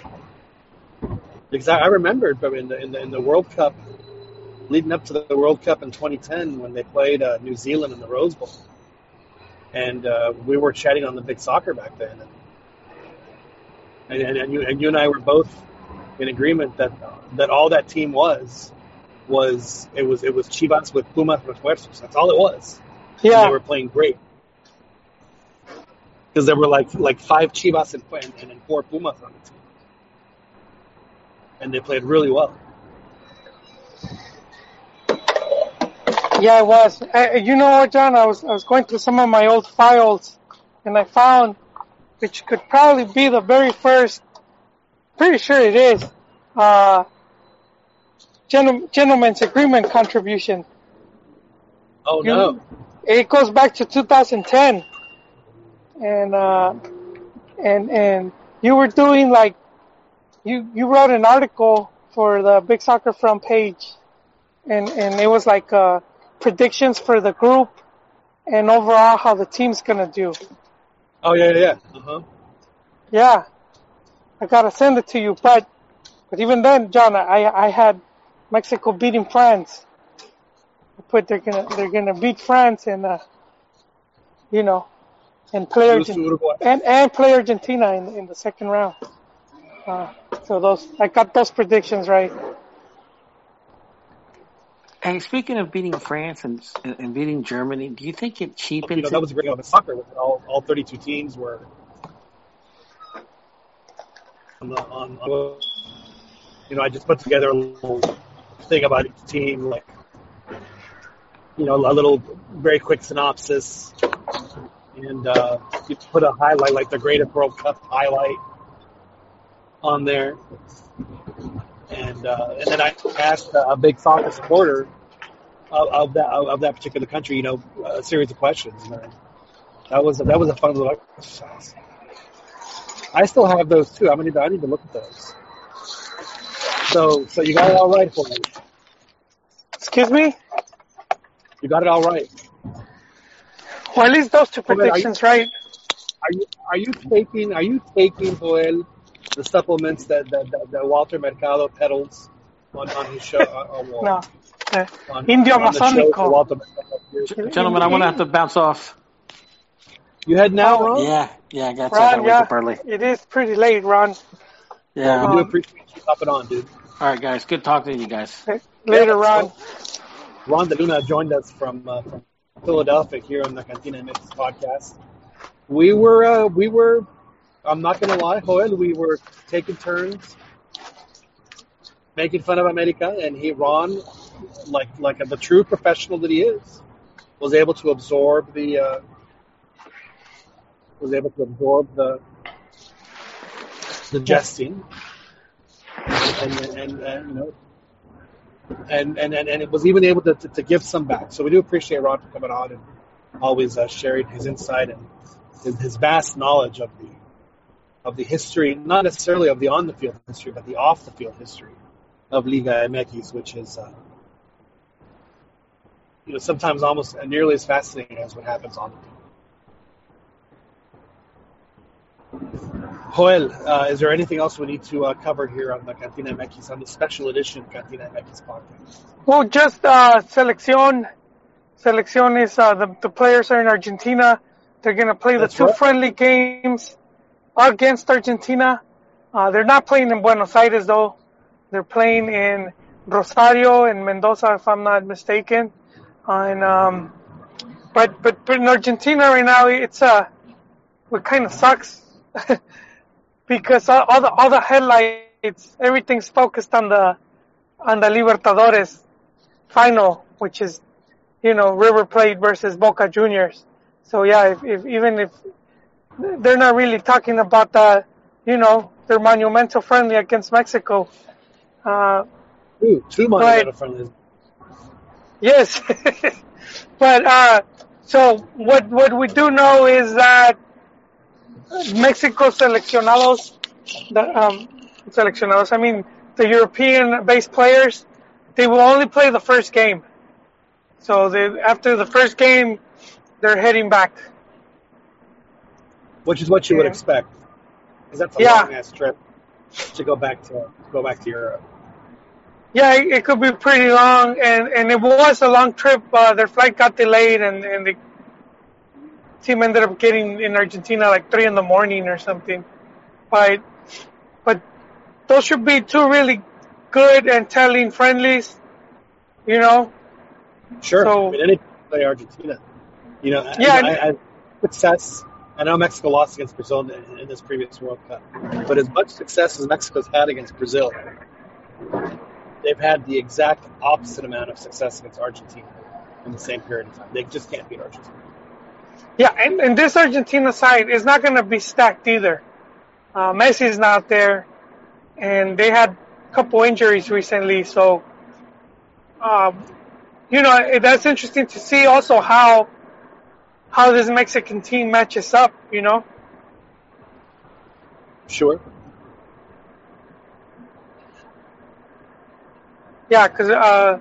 Because I, I remember but in the, in the in the World Cup, leading up to the World Cup in 2010 when they played uh, New Zealand in the Rose Bowl, and uh, we were chatting on the big soccer back then, and and, and, you, and you and I were both in agreement that that all that team was was it was it was Chivas with Pumas refuerzos. That's all it was. And
Yeah,
they were playing great. Because there were like like five Chivas and, and, and four Pumas on the team, and they played really well.
yeah, it was. I, you know what, John? I was I was going through some of my old files, and I found, which could probably be the very first. Pretty sure it is. Uh, gentle- gentleman's agreement contribution.
Oh
You-
no!
it goes back to 2010 and uh and and you were doing like you you wrote an article for the big soccer front page and and it was like uh predictions for the group and overall how the team's gonna do
Oh yeah, yeah, yeah. Uh-huh.
yeah i gotta send it to you but but even then john i i had mexico beating france I put they're gonna they're gonna beat france and uh you know and play
Lose
Argentina and and play Argentina in in the second round. Uh, so those I got those predictions right.
Hey, speaking of beating France and, and beating Germany, do you think it
You know, that was great game of soccer. With all all 32 teams were on, the, on, on. You know, I just put together a little thing about each team, like you know, a little very quick synopsis, and uh, you put a highlight like the greatest World Cup highlight on there, and uh, and then I asked a big soccer supporter of, of that of that particular country, you know, a series of questions. And that was that was a fun little exercise. I still have those too. I need to, I need to look at those. So so you got it all right for me.
Excuse me.
You got it all right.
Well, at least those two
Well, are you-
predictions right.
Are you are you taking are you taking Joel the supplements that that, that, that Walter Mercado peddles on, on his show? On, on,
No. Uh,
on,
Indio
on the show
Masonico.
that Walter Mercado gives?
Gentlemen, I'm gonna have to bounce off.
You head now.
Oh,
Yeah, yeah, I got to
Ron,
wake
yeah,
up early.
it is pretty late, Ron.
Yeah.
we do
Um,
appreciate you hopping on, dude.
All right, guys. Good talking to you guys.
Later,
Yeah,
Ron.
Ron Deluna joined us from uh, from Philadelphia here on the Cantina MX podcast. We were, uh, we were, I'm not going to lie, Joel, we were taking turns making fun of America, and he, Ron, like like the true professional that he is, was able to absorb the, uh, was able to absorb the, the jesting, and, and, and you know, and, and, and, and it was even able to, to, to, give some back. So we do appreciate Ron for coming on and always uh, sharing his insight and his, his, vast knowledge of the of the history, not necessarily of the on the field history, but the off the field history of Liga MX, which is uh, you know sometimes almost nearly as fascinating as what happens on the field. Joel, uh, is there anything else we need to uh, cover here on the Cantina MX, on the special edition Cantina MX podcast?
Well, just uh, selección. Selección is uh, the, the players are in Argentina. They're going to play the two right. friendly games against Argentina. Uh, they're not playing in Buenos Aires, though. They're playing in Rosario and Mendoza, if I'm not mistaken. And um, but but but in Argentina right now, it's uh, what kind of sucks *laughs* because all, all the all the headlights, everything's focused on the on the Libertadores final, which is you know River Plate versus Boca Juniors. So yeah, if, if even if they're not really talking about the you know they're monumental friendly against Mexico. Uh,
Ooh, two monumental friendlies.
Yes, *laughs* but uh, so what what we do know is that Mexico seleccionados, the um, seleccionados. I mean the European-based players, they will only play the first game. So they, after the first game, they're heading back.
Which is what you yeah. would expect, because that's a yeah. long ass trip to go back to go back to Europe.
Yeah, it, it, could be pretty long, and, and it was a long trip. Uh, their flight got delayed, and, and the team ended up getting in Argentina like three in the morning or something. But but those should be two really good and telling friendlies, you know.
Sure. So, I mean, any play Argentina, you know.
Yeah.
I, I, I, success. I know Mexico lost against Brazil in, in this previous World Cup, but as much success as Mexico's had against Brazil, they've had the exact opposite amount of success against Argentina in the same period of time. They just can't beat Argentina.
Yeah, and, and this Argentina side is not going to be stacked either. Uh, Messi's not there, and they had a couple injuries recently, so um, you know that's interesting to see also how how this Mexican team matches up. You know.
Sure.
Yeah, because uh,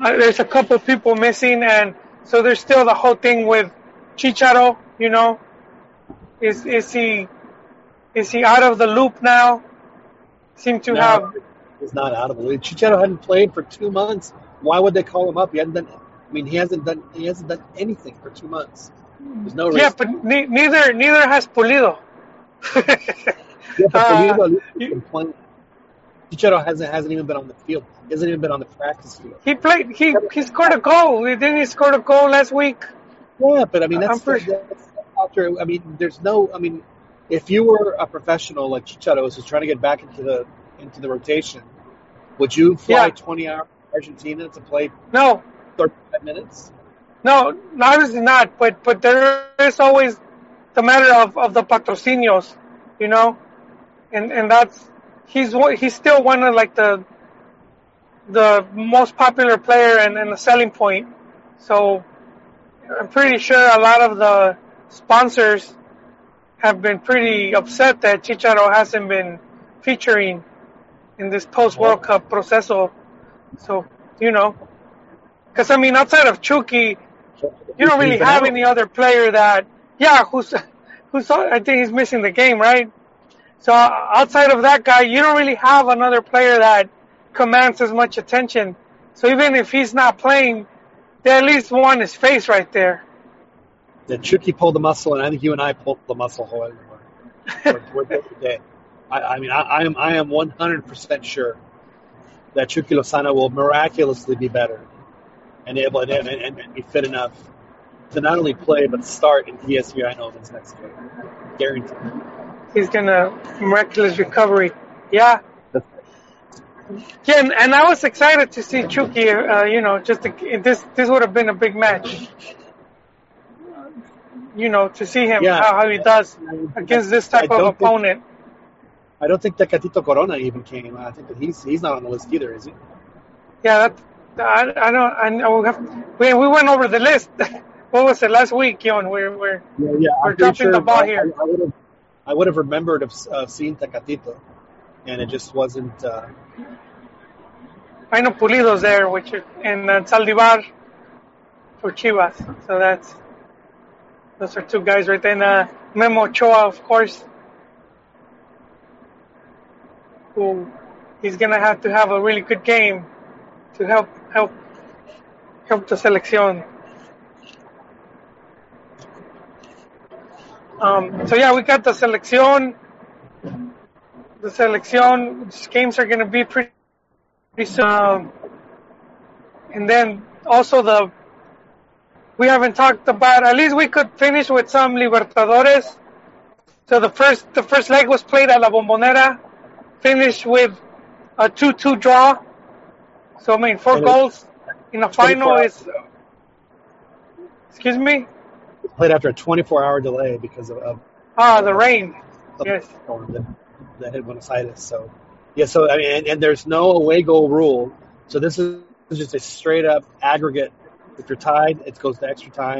there's a couple people missing, and so there's still the whole thing with Chicharo. You know, is is he is he out of the loop now? Seem to
no,
have.
He's not out of the loop. Chicharo hadn't played for two months. Why would they call him up? He hadn't done. I mean, he hasn't done. He hasn't done anything for two months. There's no reason.
Yeah, but ne- neither neither has Pulido. *laughs*
yeah, but uh, Pulido uh, Chicharo hasn't hasn't even been on the field. He hasn't even been on the practice field.
He played. He he scored a goal. He didn't he score a goal last week?
Yeah, but I mean that's, pretty, that's after. I mean, there's no. I mean, if you were a professional like Chicharo who's trying to get back into the into the rotation, would you fly yeah. 20 hours to Argentina to play?
No.
35 minutes.
No, obviously not. But but there is always the matter of, of the patrocinios, you know, and and that's he's he's still one of like the the most popular player and, and the selling point. So I'm pretty sure a lot of the sponsors have been pretty upset that Chicharo hasn't been featuring in this post World Cup proceso. So, you know, because I mean, outside of Chucky, you don't really have any other player that, yeah, who's, *laughs* who's, I think he's missing the game, right? So outside of that guy, you don't really have another player that commands as much attention. So even if he's not playing, they at least want his face right there.
The Chucky pulled the muscle, and I think you and I pulled the muscle. However, today. I, I mean, I, I am I am 100% sure that Chucky Lozano will miraculously be better and able and, and, and be fit enough to not only play but start in PSV Eindhoven's next game. Guaranteed.
He's gonna miraculous recovery. Yeah. Yeah, and, and I was excited to see Chucky. Uh, you know, just to, this this would have been a big match. You know, to see him
Yeah.
how, how he does against this type of
don't think-
opponent.
I don't think Tecatito Corona even came. I think that he's he's not on the list either, is he?
Yeah, that I, I don't. I know we have. We we went over the list. *laughs* what was it last week, Yon? We're we're
Yeah, yeah.
We're dropping the ball
I-
here.
I, I would have I would have remembered of uh, seeing Tecatito, and it just wasn't. Uh,
I know Pulido's there, which is- and uh, Saldivar for Chivas. So that's those are two guys right there. And uh, Memo Ochoa, of course, who he's gonna have to have a really good game to help help help the selección. Um, so yeah, we got the selección. The selección games are gonna be pretty pretty soon. And then also the we haven't talked about at least we could finish with some Libertadores. So the first the first leg was played at La Bombonera, finished with a two two draw. So I mean four
And
goals in the final
24
is excuse me?
played after a 24 hour delay because of, of,
Ah the rain.
of
Yes.
storm that, that hit Buenos Aires. So yeah, so I mean, and, and there's no away goal rule. So this is just a straight up aggregate. If you're tied, it goes to extra time.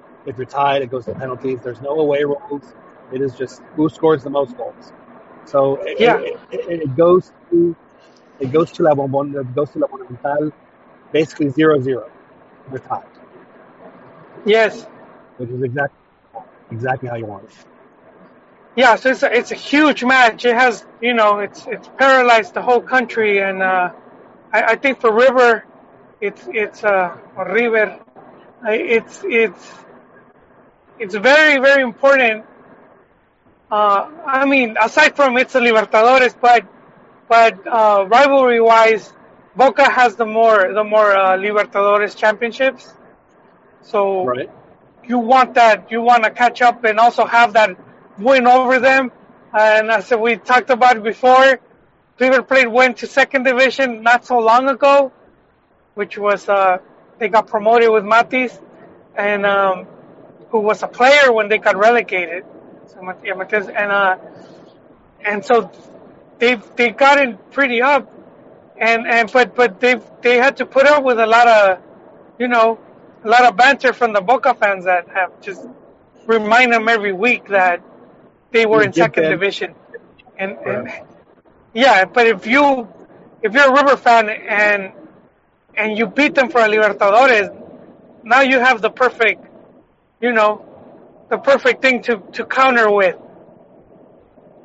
If you're tied, it goes to penalties. There's no away rules. It is just who scores the most goals. So it,
Yeah.
it, it, it goes to it goes to La Bombon, it goes to La Monumental, basically zero zero. Tied,
Yes.
which is exactly exactly how you want it.
Yeah, so it's a, it's a huge match. It has, you know, it's it's paralyzed the whole country, and uh, I, I think for River, it's it's uh, River, it's it's it's very very important. Uh, I mean, aside from it's a Libertadores, but but uh, rivalry wise, Boca has the more the more uh, Libertadores championships. So
Right.
you want that you want to catch up and also have that win over them and as we talked about before River Plate went to second division not so long ago which was uh they got promoted with Matis and um who was a player when they got relegated so Mat- Matias, and uh and so they they got in pretty up and and but but they they had to put up with a lot of you know a lot of banter from the Boca fans that have just remind them every week that they were
You
in second division. And, and yeah, but if you if you're a River fan and and you beat them for a Libertadores, now you have the perfect, you know, the perfect thing to to counter with,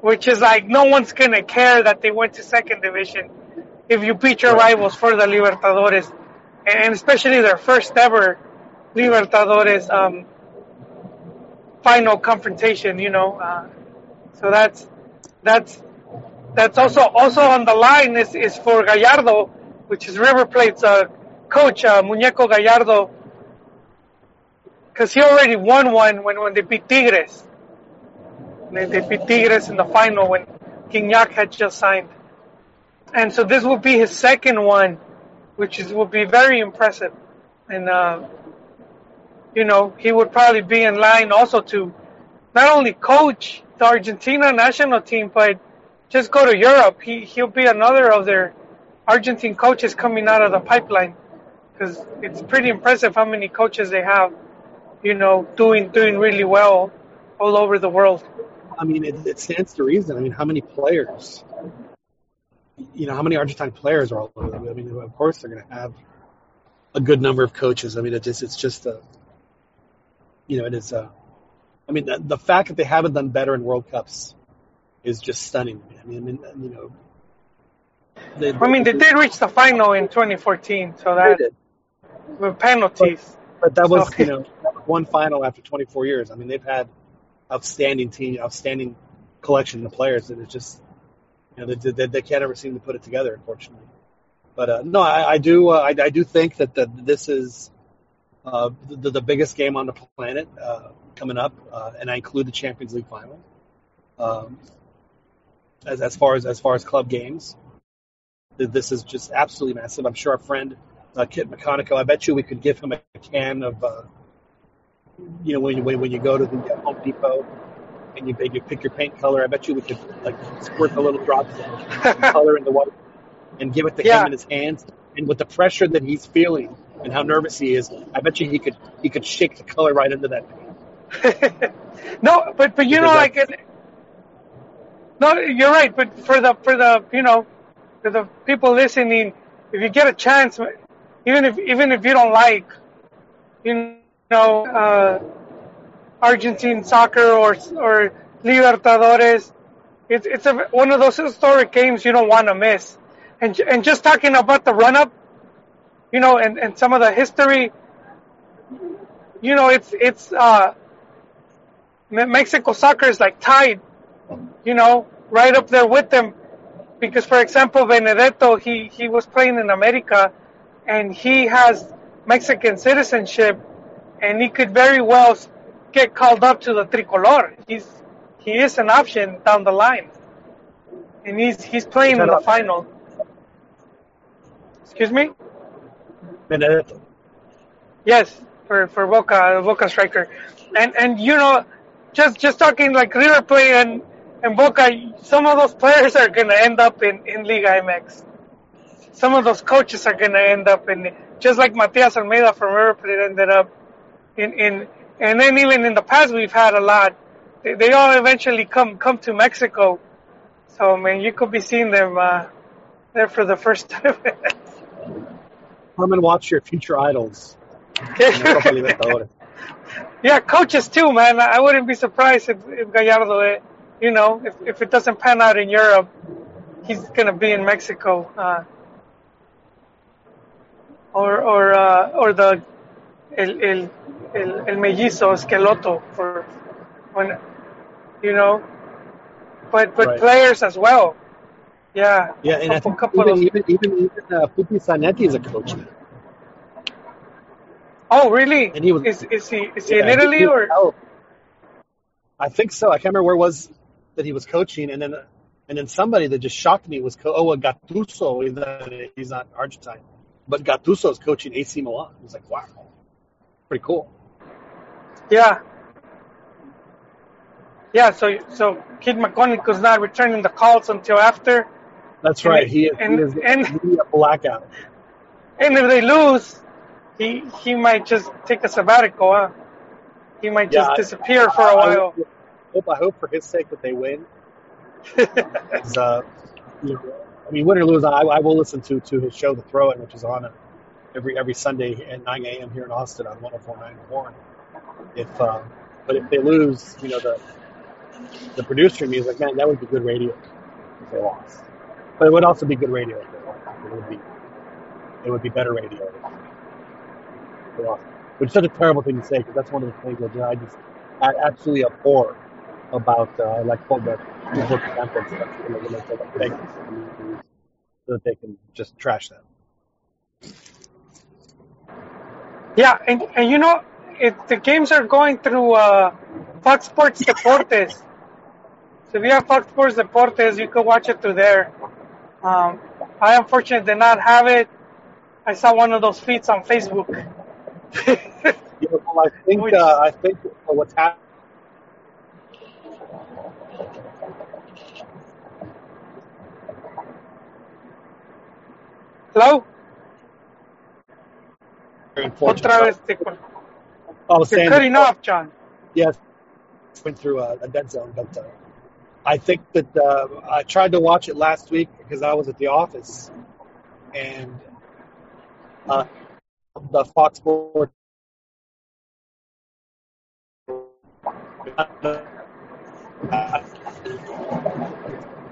which is like no one's gonna care that they went to second division if you beat your rivals for the Libertadores, and especially their first ever Libertadores um, final confrontation. You know, uh, so that's that's that's also also on the line is, is for Gallardo, which is River Plate's uh, coach, uh, Muñeco Gallardo, because he already won one when, when they beat Tigres. They, they beat Tigres in the final when Gignac had just signed. And so this will be his second one, which is will be very impressive. And uh, you know, he would probably be in line also to not only coach the Argentina national team, but just go to Europe. He he'll be another of their Argentine coaches coming out of the pipeline because it's pretty impressive how many coaches they have. You know, doing doing really well all over the world.
I mean, it, it stands to reason. I mean, how many players? You know, how many Argentine players are all over? I mean, of course they're going to have a good number of coaches. I mean, it just it's just a, you know, it is a. I mean, the, the fact that they haven't done better in World Cups is just stunning. I mean, I mean you know. They,
I mean, they did reach the final in 2014, so that with penalties.
But that was,
So-
you know, one final after 24 years. I mean, they've had outstanding team, outstanding collection of players, and it's just, you know, they, they, they can't ever seem to put it together, unfortunately. But uh, no, I, I do, uh, I, I do think that the, this is uh, the, the biggest game on the planet uh, coming up, uh, and I include the Champions League final. Um, as as far as as far as club games, this is just absolutely massive. I'm sure our friend uh, Kit McConico, I bet you we could give him a can of, you know, when you when you go to the uh, Home Depot and you, you pick your paint color, I bet you we could like squirt the little drops of *laughs* color in the water and give it to
Yeah.
him in his hands. And with the pressure that he's feeling and how nervous he is, I bet you he could he could shake the color right into that paint. *laughs*
no, but but you
Because
know, like it, no, you're right. But for the for the you know for the people listening, if you get a chance, even if even if you don't like, you know, uh, Argentine soccer or or Libertadores, it's it's a, one of those historic games you don't want to miss. And and just talking about the run up, you know, and and some of the history, you know, it's it's. uh Me- Mexico soccer is like tied, you know, right up there with them. Because, for example, Benedetto, he, he was playing in America and he has Mexican citizenship and he could very well get called up to the tricolor. He's, he is an option down the line. And he's, he's playing in the final. Excuse me?
Benedetto.
Yes, for for Boca, Boca striker, and and you know, just just talking like River Plate and and Boca, some of those players are gonna end up in in Liga MX. Some of those coaches are gonna end up in just like Matias Almeyda from River Plate ended up in in, and then even in the past we've had a lot. They, they all eventually come come to Mexico, so man, you could be seeing them uh, there for the first *laughs* time.
Come and watch your future idols. in the Copa Libertadores.
Yeah, coaches too, man. I wouldn't be surprised if, if Gallardo, eh, you know, if, if it doesn't pan out in Europe, he's gonna be in Mexico, uh, or or uh, or the el el el, el mellizo Schelotto for when, you know, but but
Right.
players as well. Yeah,
Yeah, and I
couple,
think
couple
even
of,
even even, even uh, Pupi Zanetti is a coach now.
oh really?
And he was-
is is he is he
Yeah,
in Italy
he-
or?
oh, I think so. I can't remember where it was that he was coaching, and then and then somebody that just shocked me was co- oh, well, Gattuso. He's not, he's not Argentine, but Gattuso is coaching AC Milan. I was like, wow, pretty cool.
Yeah. Yeah, so so Kid McConaughey's not returning the calls until after.
That's right.
it-
He is,
and-
he is
and-
media blackout.
And if they lose, he he might just take a sabbatical, huh? He might just
Yeah, I-
disappear for
I-
a
I
while.
I hope, I hope for his sake that they win. *laughs* uh, you know, I mean, win or lose, I, I will listen to to his show, The Throw In, which is on every every Sunday at 9 a.m. here in Austin on 104.9 Horn. If uh, but if they lose, you know, the the producer in me is like, man, that would be good radio if they lost. But it would also be good radio if they won. It would be it would be better radio if they lost. Which is such a terrible thing to say because that's one of the things that I just I absolutely abhor about uh, like know, when they like so that they can just trash them.
Yeah, and and you know, it, the games are going through uh, Fox Sports Deportes. So if you have Fox Sports Deportes, you can watch it through there. Um, I unfortunately did not have it. I saw one of those feeds on Facebook. *laughs*
Know, well, I think
Which-
uh, I think what's happening.
Hello? Otra vez te,
I was
you're
saying
cutting
before-
off, John.
Yes, went through a, a dead zone, but uh, I think that uh, I tried to watch it last week because I was at the office, and uh, the Fox Sports.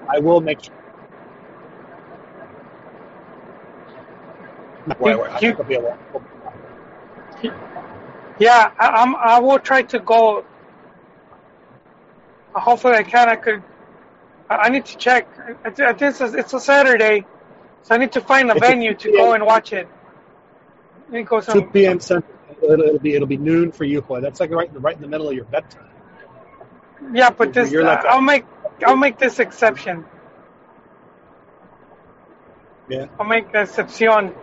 I will make sure. Wait, wait, I think I'll be able-
Yeah, I, I'm. I will try to go. Hopefully, I can. I could. I, need to check. I, I think it's a, it's a Saturday, so I need to find a
It's a
venue to go and watch it. Think it was
2 p.m. Central. it'll, it'll be it'll be noon for you, boy. That's like right in the right in the middle of your bedtime.
Yeah, but this uh, I'll make I'll make this exception.
Yeah.
I'll make an exception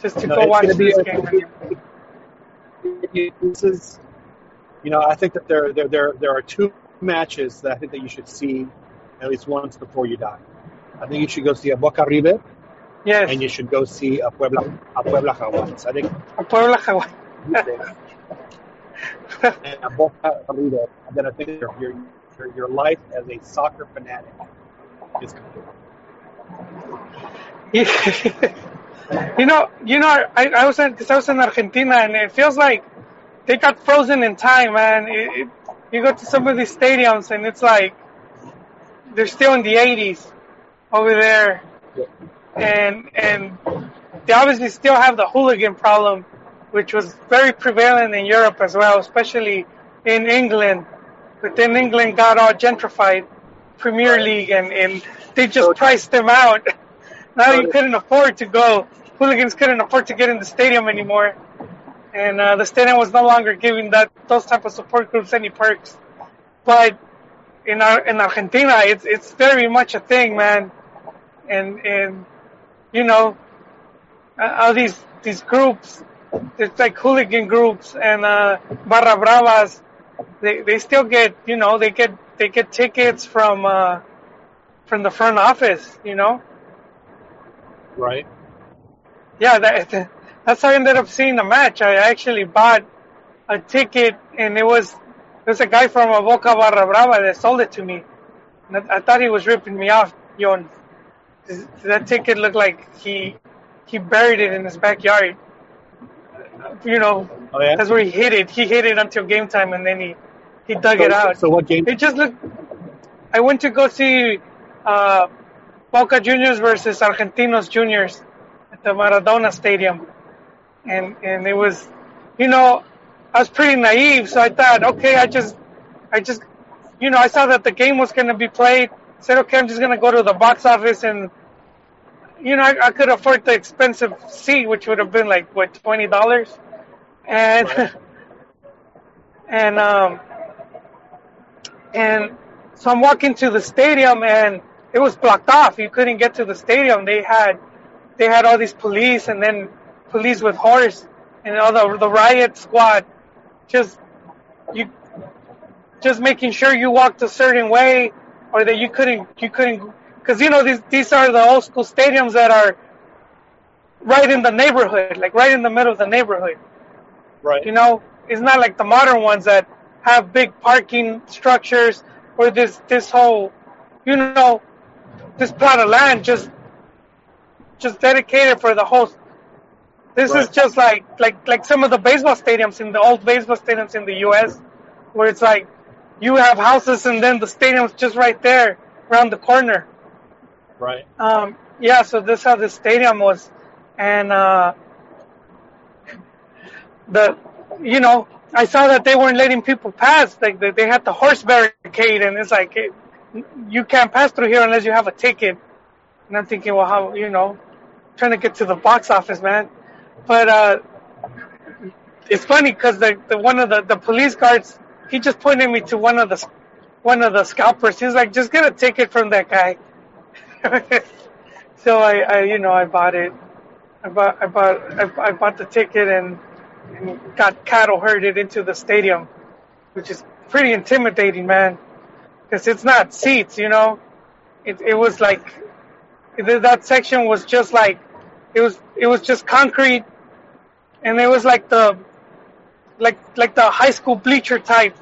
just to
No,
go watch this
a-
game.
This is, you know, I think that there there there there are two matches that I think that you should see at least once before you die. I think you should go see a Boca River
Yes,
and you should go see a Puebla a Puebla Jaguares. I think
a Puebla
and a Boca River. And then I think your your your, your life as a soccer fanatic is complete. *laughs*
you know, you know, I, I was in, I was in Argentina, and it feels like they got frozen in time, man. It, it, you go to some of these stadiums, and it's like they're still in the '80s over there, and and they obviously still have the hooligan problem, which was very prevalent in Europe as well, especially in England. But then England got all gentrified, Premier League, and, and they just priced them out. *laughs* Now you couldn't afford to go. Hooligans couldn't afford to get in the stadium anymore, and uh, the stadium was no longer giving that those type of support groups any perks. But in our in Argentina, it's it's very much a thing, man. And and you know, uh, all these these groups, it's like hooligan groups and uh, barra bravas. They they still get you know they get they get tickets from uh, from the front office, you know.
Right.
Yeah, that, that's how I ended up seeing the match. I actually bought a ticket, and it was there's a guy from a Boca Barra Brava that sold it to me. And I, I thought he was ripping me off, Yon. That ticket looked like he he buried it in his backyard. You know,
Oh yeah.
that's where he hid it. He hid it until game time, and then he he dug it out.
so what game?
It just looked. I went to go see uh, Boca Juniors versus Argentinos Juniors at the Maradona Stadium, and and it was, you know, I was pretty naive, so I thought, okay, I just, I just, you know, I saw that the game was going to be played. Said, okay, I'm just going to go to the box office and. You know, I, I could afford the expensive seat, which would have been like what twenty dollars, and
Right. *laughs*
and um, and so I'm walking to the stadium and it was blocked off. You couldn't get to the stadium. They had they had all these police and then police with horse and all the the riot squad just you just making sure you walked a certain way or that you couldn't you couldn't because you know these these are the old school stadiums that are right in the neighborhood like right in the middle of the neighborhood
Right.
you know, it's not like the modern ones that have big parking structures or this this whole, you know, this plot of land just just dedicated for the whole. This is just like like like some of the baseball stadiums in the old baseball stadiums in the U.S. where it's like you have houses and then the stadium's just right there around the corner.
Right.
Um, yeah, so this is how the stadium was, and uh, the, you know, I saw that they weren't letting people pass. Like they, they had the horse barricade, and it's like it, you can't pass through here unless you have a ticket. And I'm thinking, well, how you know, trying to get to the box office, man. But uh, it's funny because the, the one of the, the police guards, he just pointed me to one of the one of the scalpers. He's like, just get a ticket from that guy. *laughs* so I, I, you know, I bought it. I bought, I bought, I, I bought the ticket and, and got cattle herded into the stadium, which is pretty intimidating, man. Because it's not seats, you know. It, it was like that section was just like it was, it was just concrete, and it was like the, like like the high school bleacher type,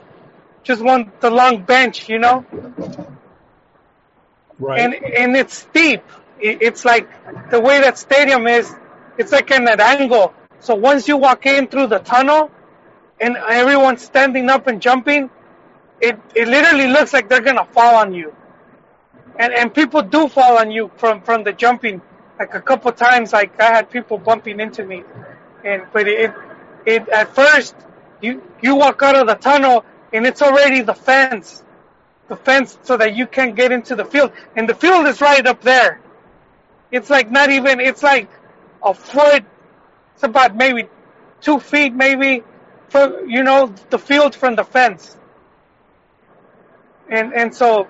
just one the long bench, you know
Right.
and and it's steep. It, it's like the way that stadium is. It's like in an angle. So once you walk in through the tunnel, and everyone's standing up and jumping, it it literally looks like they're gonna fall on you. And and people do fall on you from from the jumping. Like a couple times, like I had people bumping into me, and but it it at first you you walk out of the tunnel and it's already the fence the fence so that you can get into the field. And the field is right up there. It's like not even, it's like a foot, it's about maybe two feet maybe, for you know the field from the fence, and and so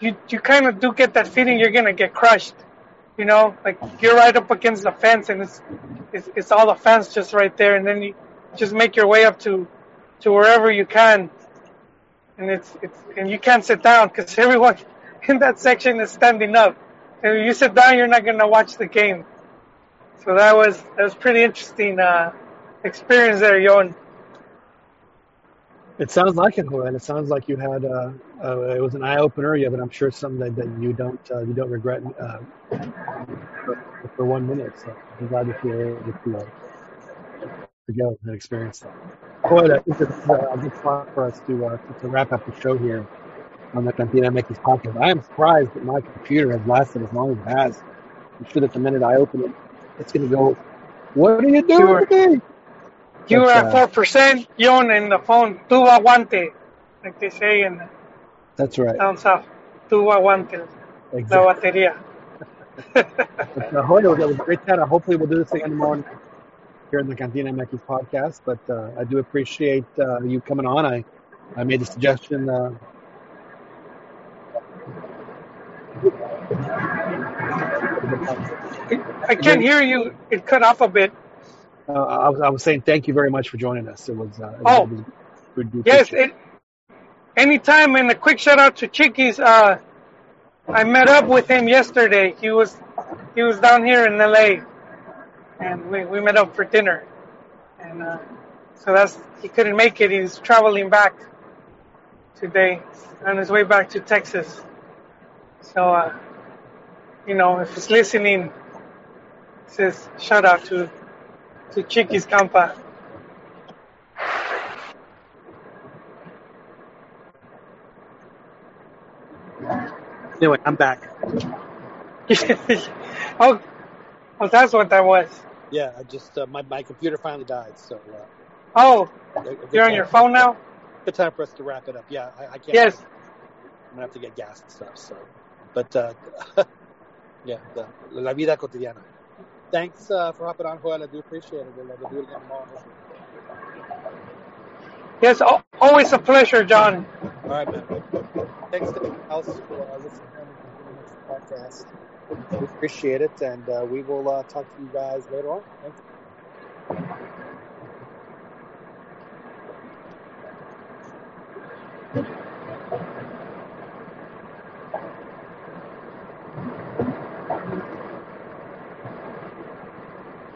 you you kind of do get that feeling you're gonna get crushed, you know, like you're right up against the fence and it's it's, it's all the fence just right there, and then you just make your way up to to wherever you can, and it's it's and you can't sit down because *laughs* everyone in that section is standing up. And if you sit down, you're not gonna watch the game. So that was that was pretty interesting uh, experience there, Yon.
It sounds like it, Joel. It sounds like you had uh, uh, it was an eye opener. Yeah, but I'm sure it's something that, that you don't uh, you don't regret uh, for, for one minute. So I'm glad that you were able to, uh, to go and experience that. Joel, I think it's uh, a good spot for us to, uh, to to wrap up the show here on the Cantina MX podcast. I am surprised that my computer has lasted as long as it has. I'm sure that the minute I open it, it's going to go. What are you doing
Sure.
To me?
You were
But,
at
uh,
four percent, Yon, and the phone tu aguante, like they say in
That's right.
down south. Tu aguante la
Exactly.
batería. *laughs*
But, uh, Jorge, it was a great chat. Hopefully, we'll do this again tomorrow here in the Cantina MX podcast. But uh, I do appreciate uh, you coming on. I, I made the suggestion. Uh,
I can't hear you. It cut off a bit.
Uh, I, was, I was saying thank you very much for joining us. It was. Uh, it was-
Oh.
it was, do
Yes, it. Anytime, and a quick shout out to Chiquis. Uh, I met up with him yesterday. He was he was down here in LA, and we, we met up for dinner. And uh, so that's he couldn't make it. He's traveling back today on his way back to Texas. So uh, you know, if he's listening, says shout out to to Chiquis Campa.
Anyway, I'm back. *laughs*
oh, oh, that's what that was.
Yeah, I just uh, my my computer finally died, so uh,
Oh,
a- a good
you're on your phone now?
Good time for us to wrap it up. Yeah, I, I can't.
Yes.
I'm gonna have to get gas and stuff. So, but uh, *laughs* yeah, the la vida cotidiana. Thanks uh, for hopping on, Joel. I do appreciate it. We'll, we'll do it again tomorrow.
Yes, al- always a pleasure, John.
All right, man. Thanks to everyone else for uh, listening to the podcast. We appreciate it, and uh, we will uh, talk to you guys later on. Thanks.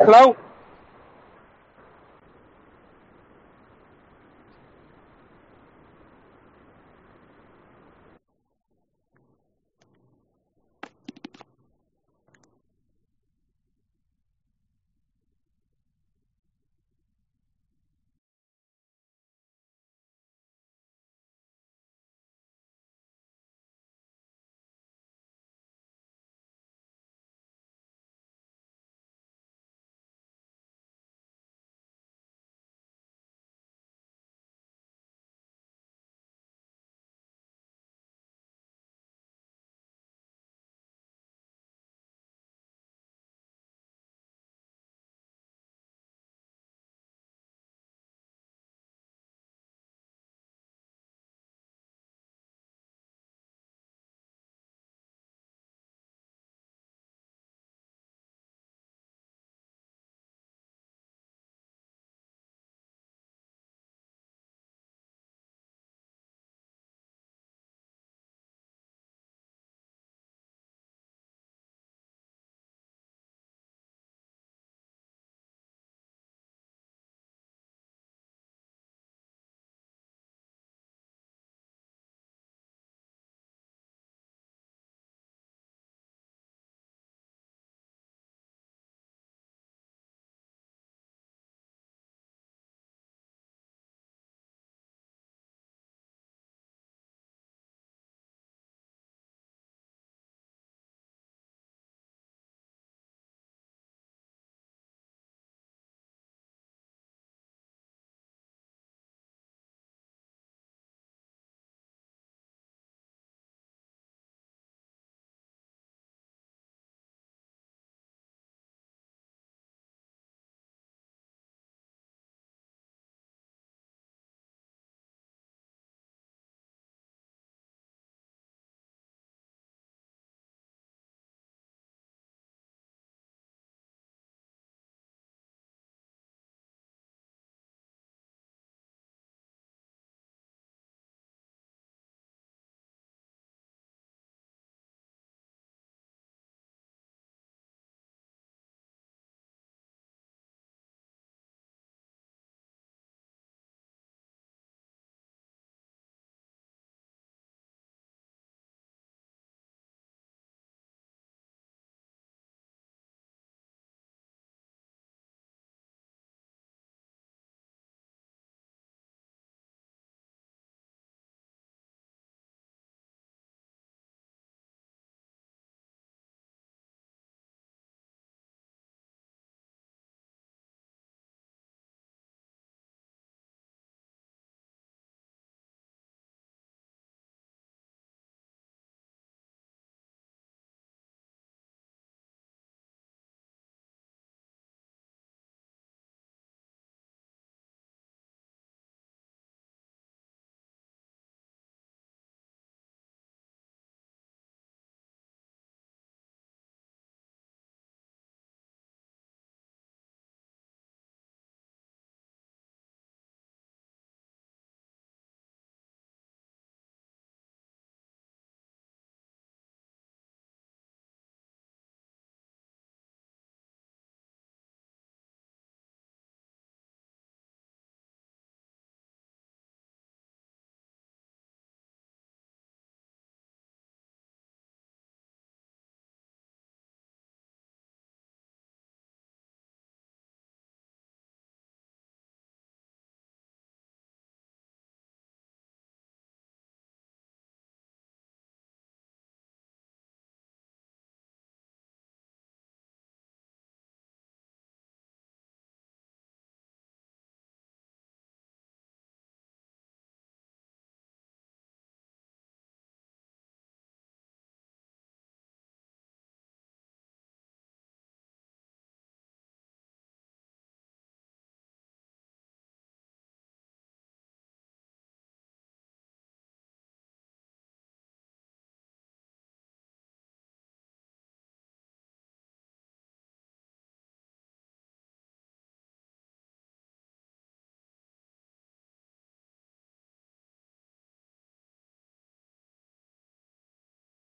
Hello?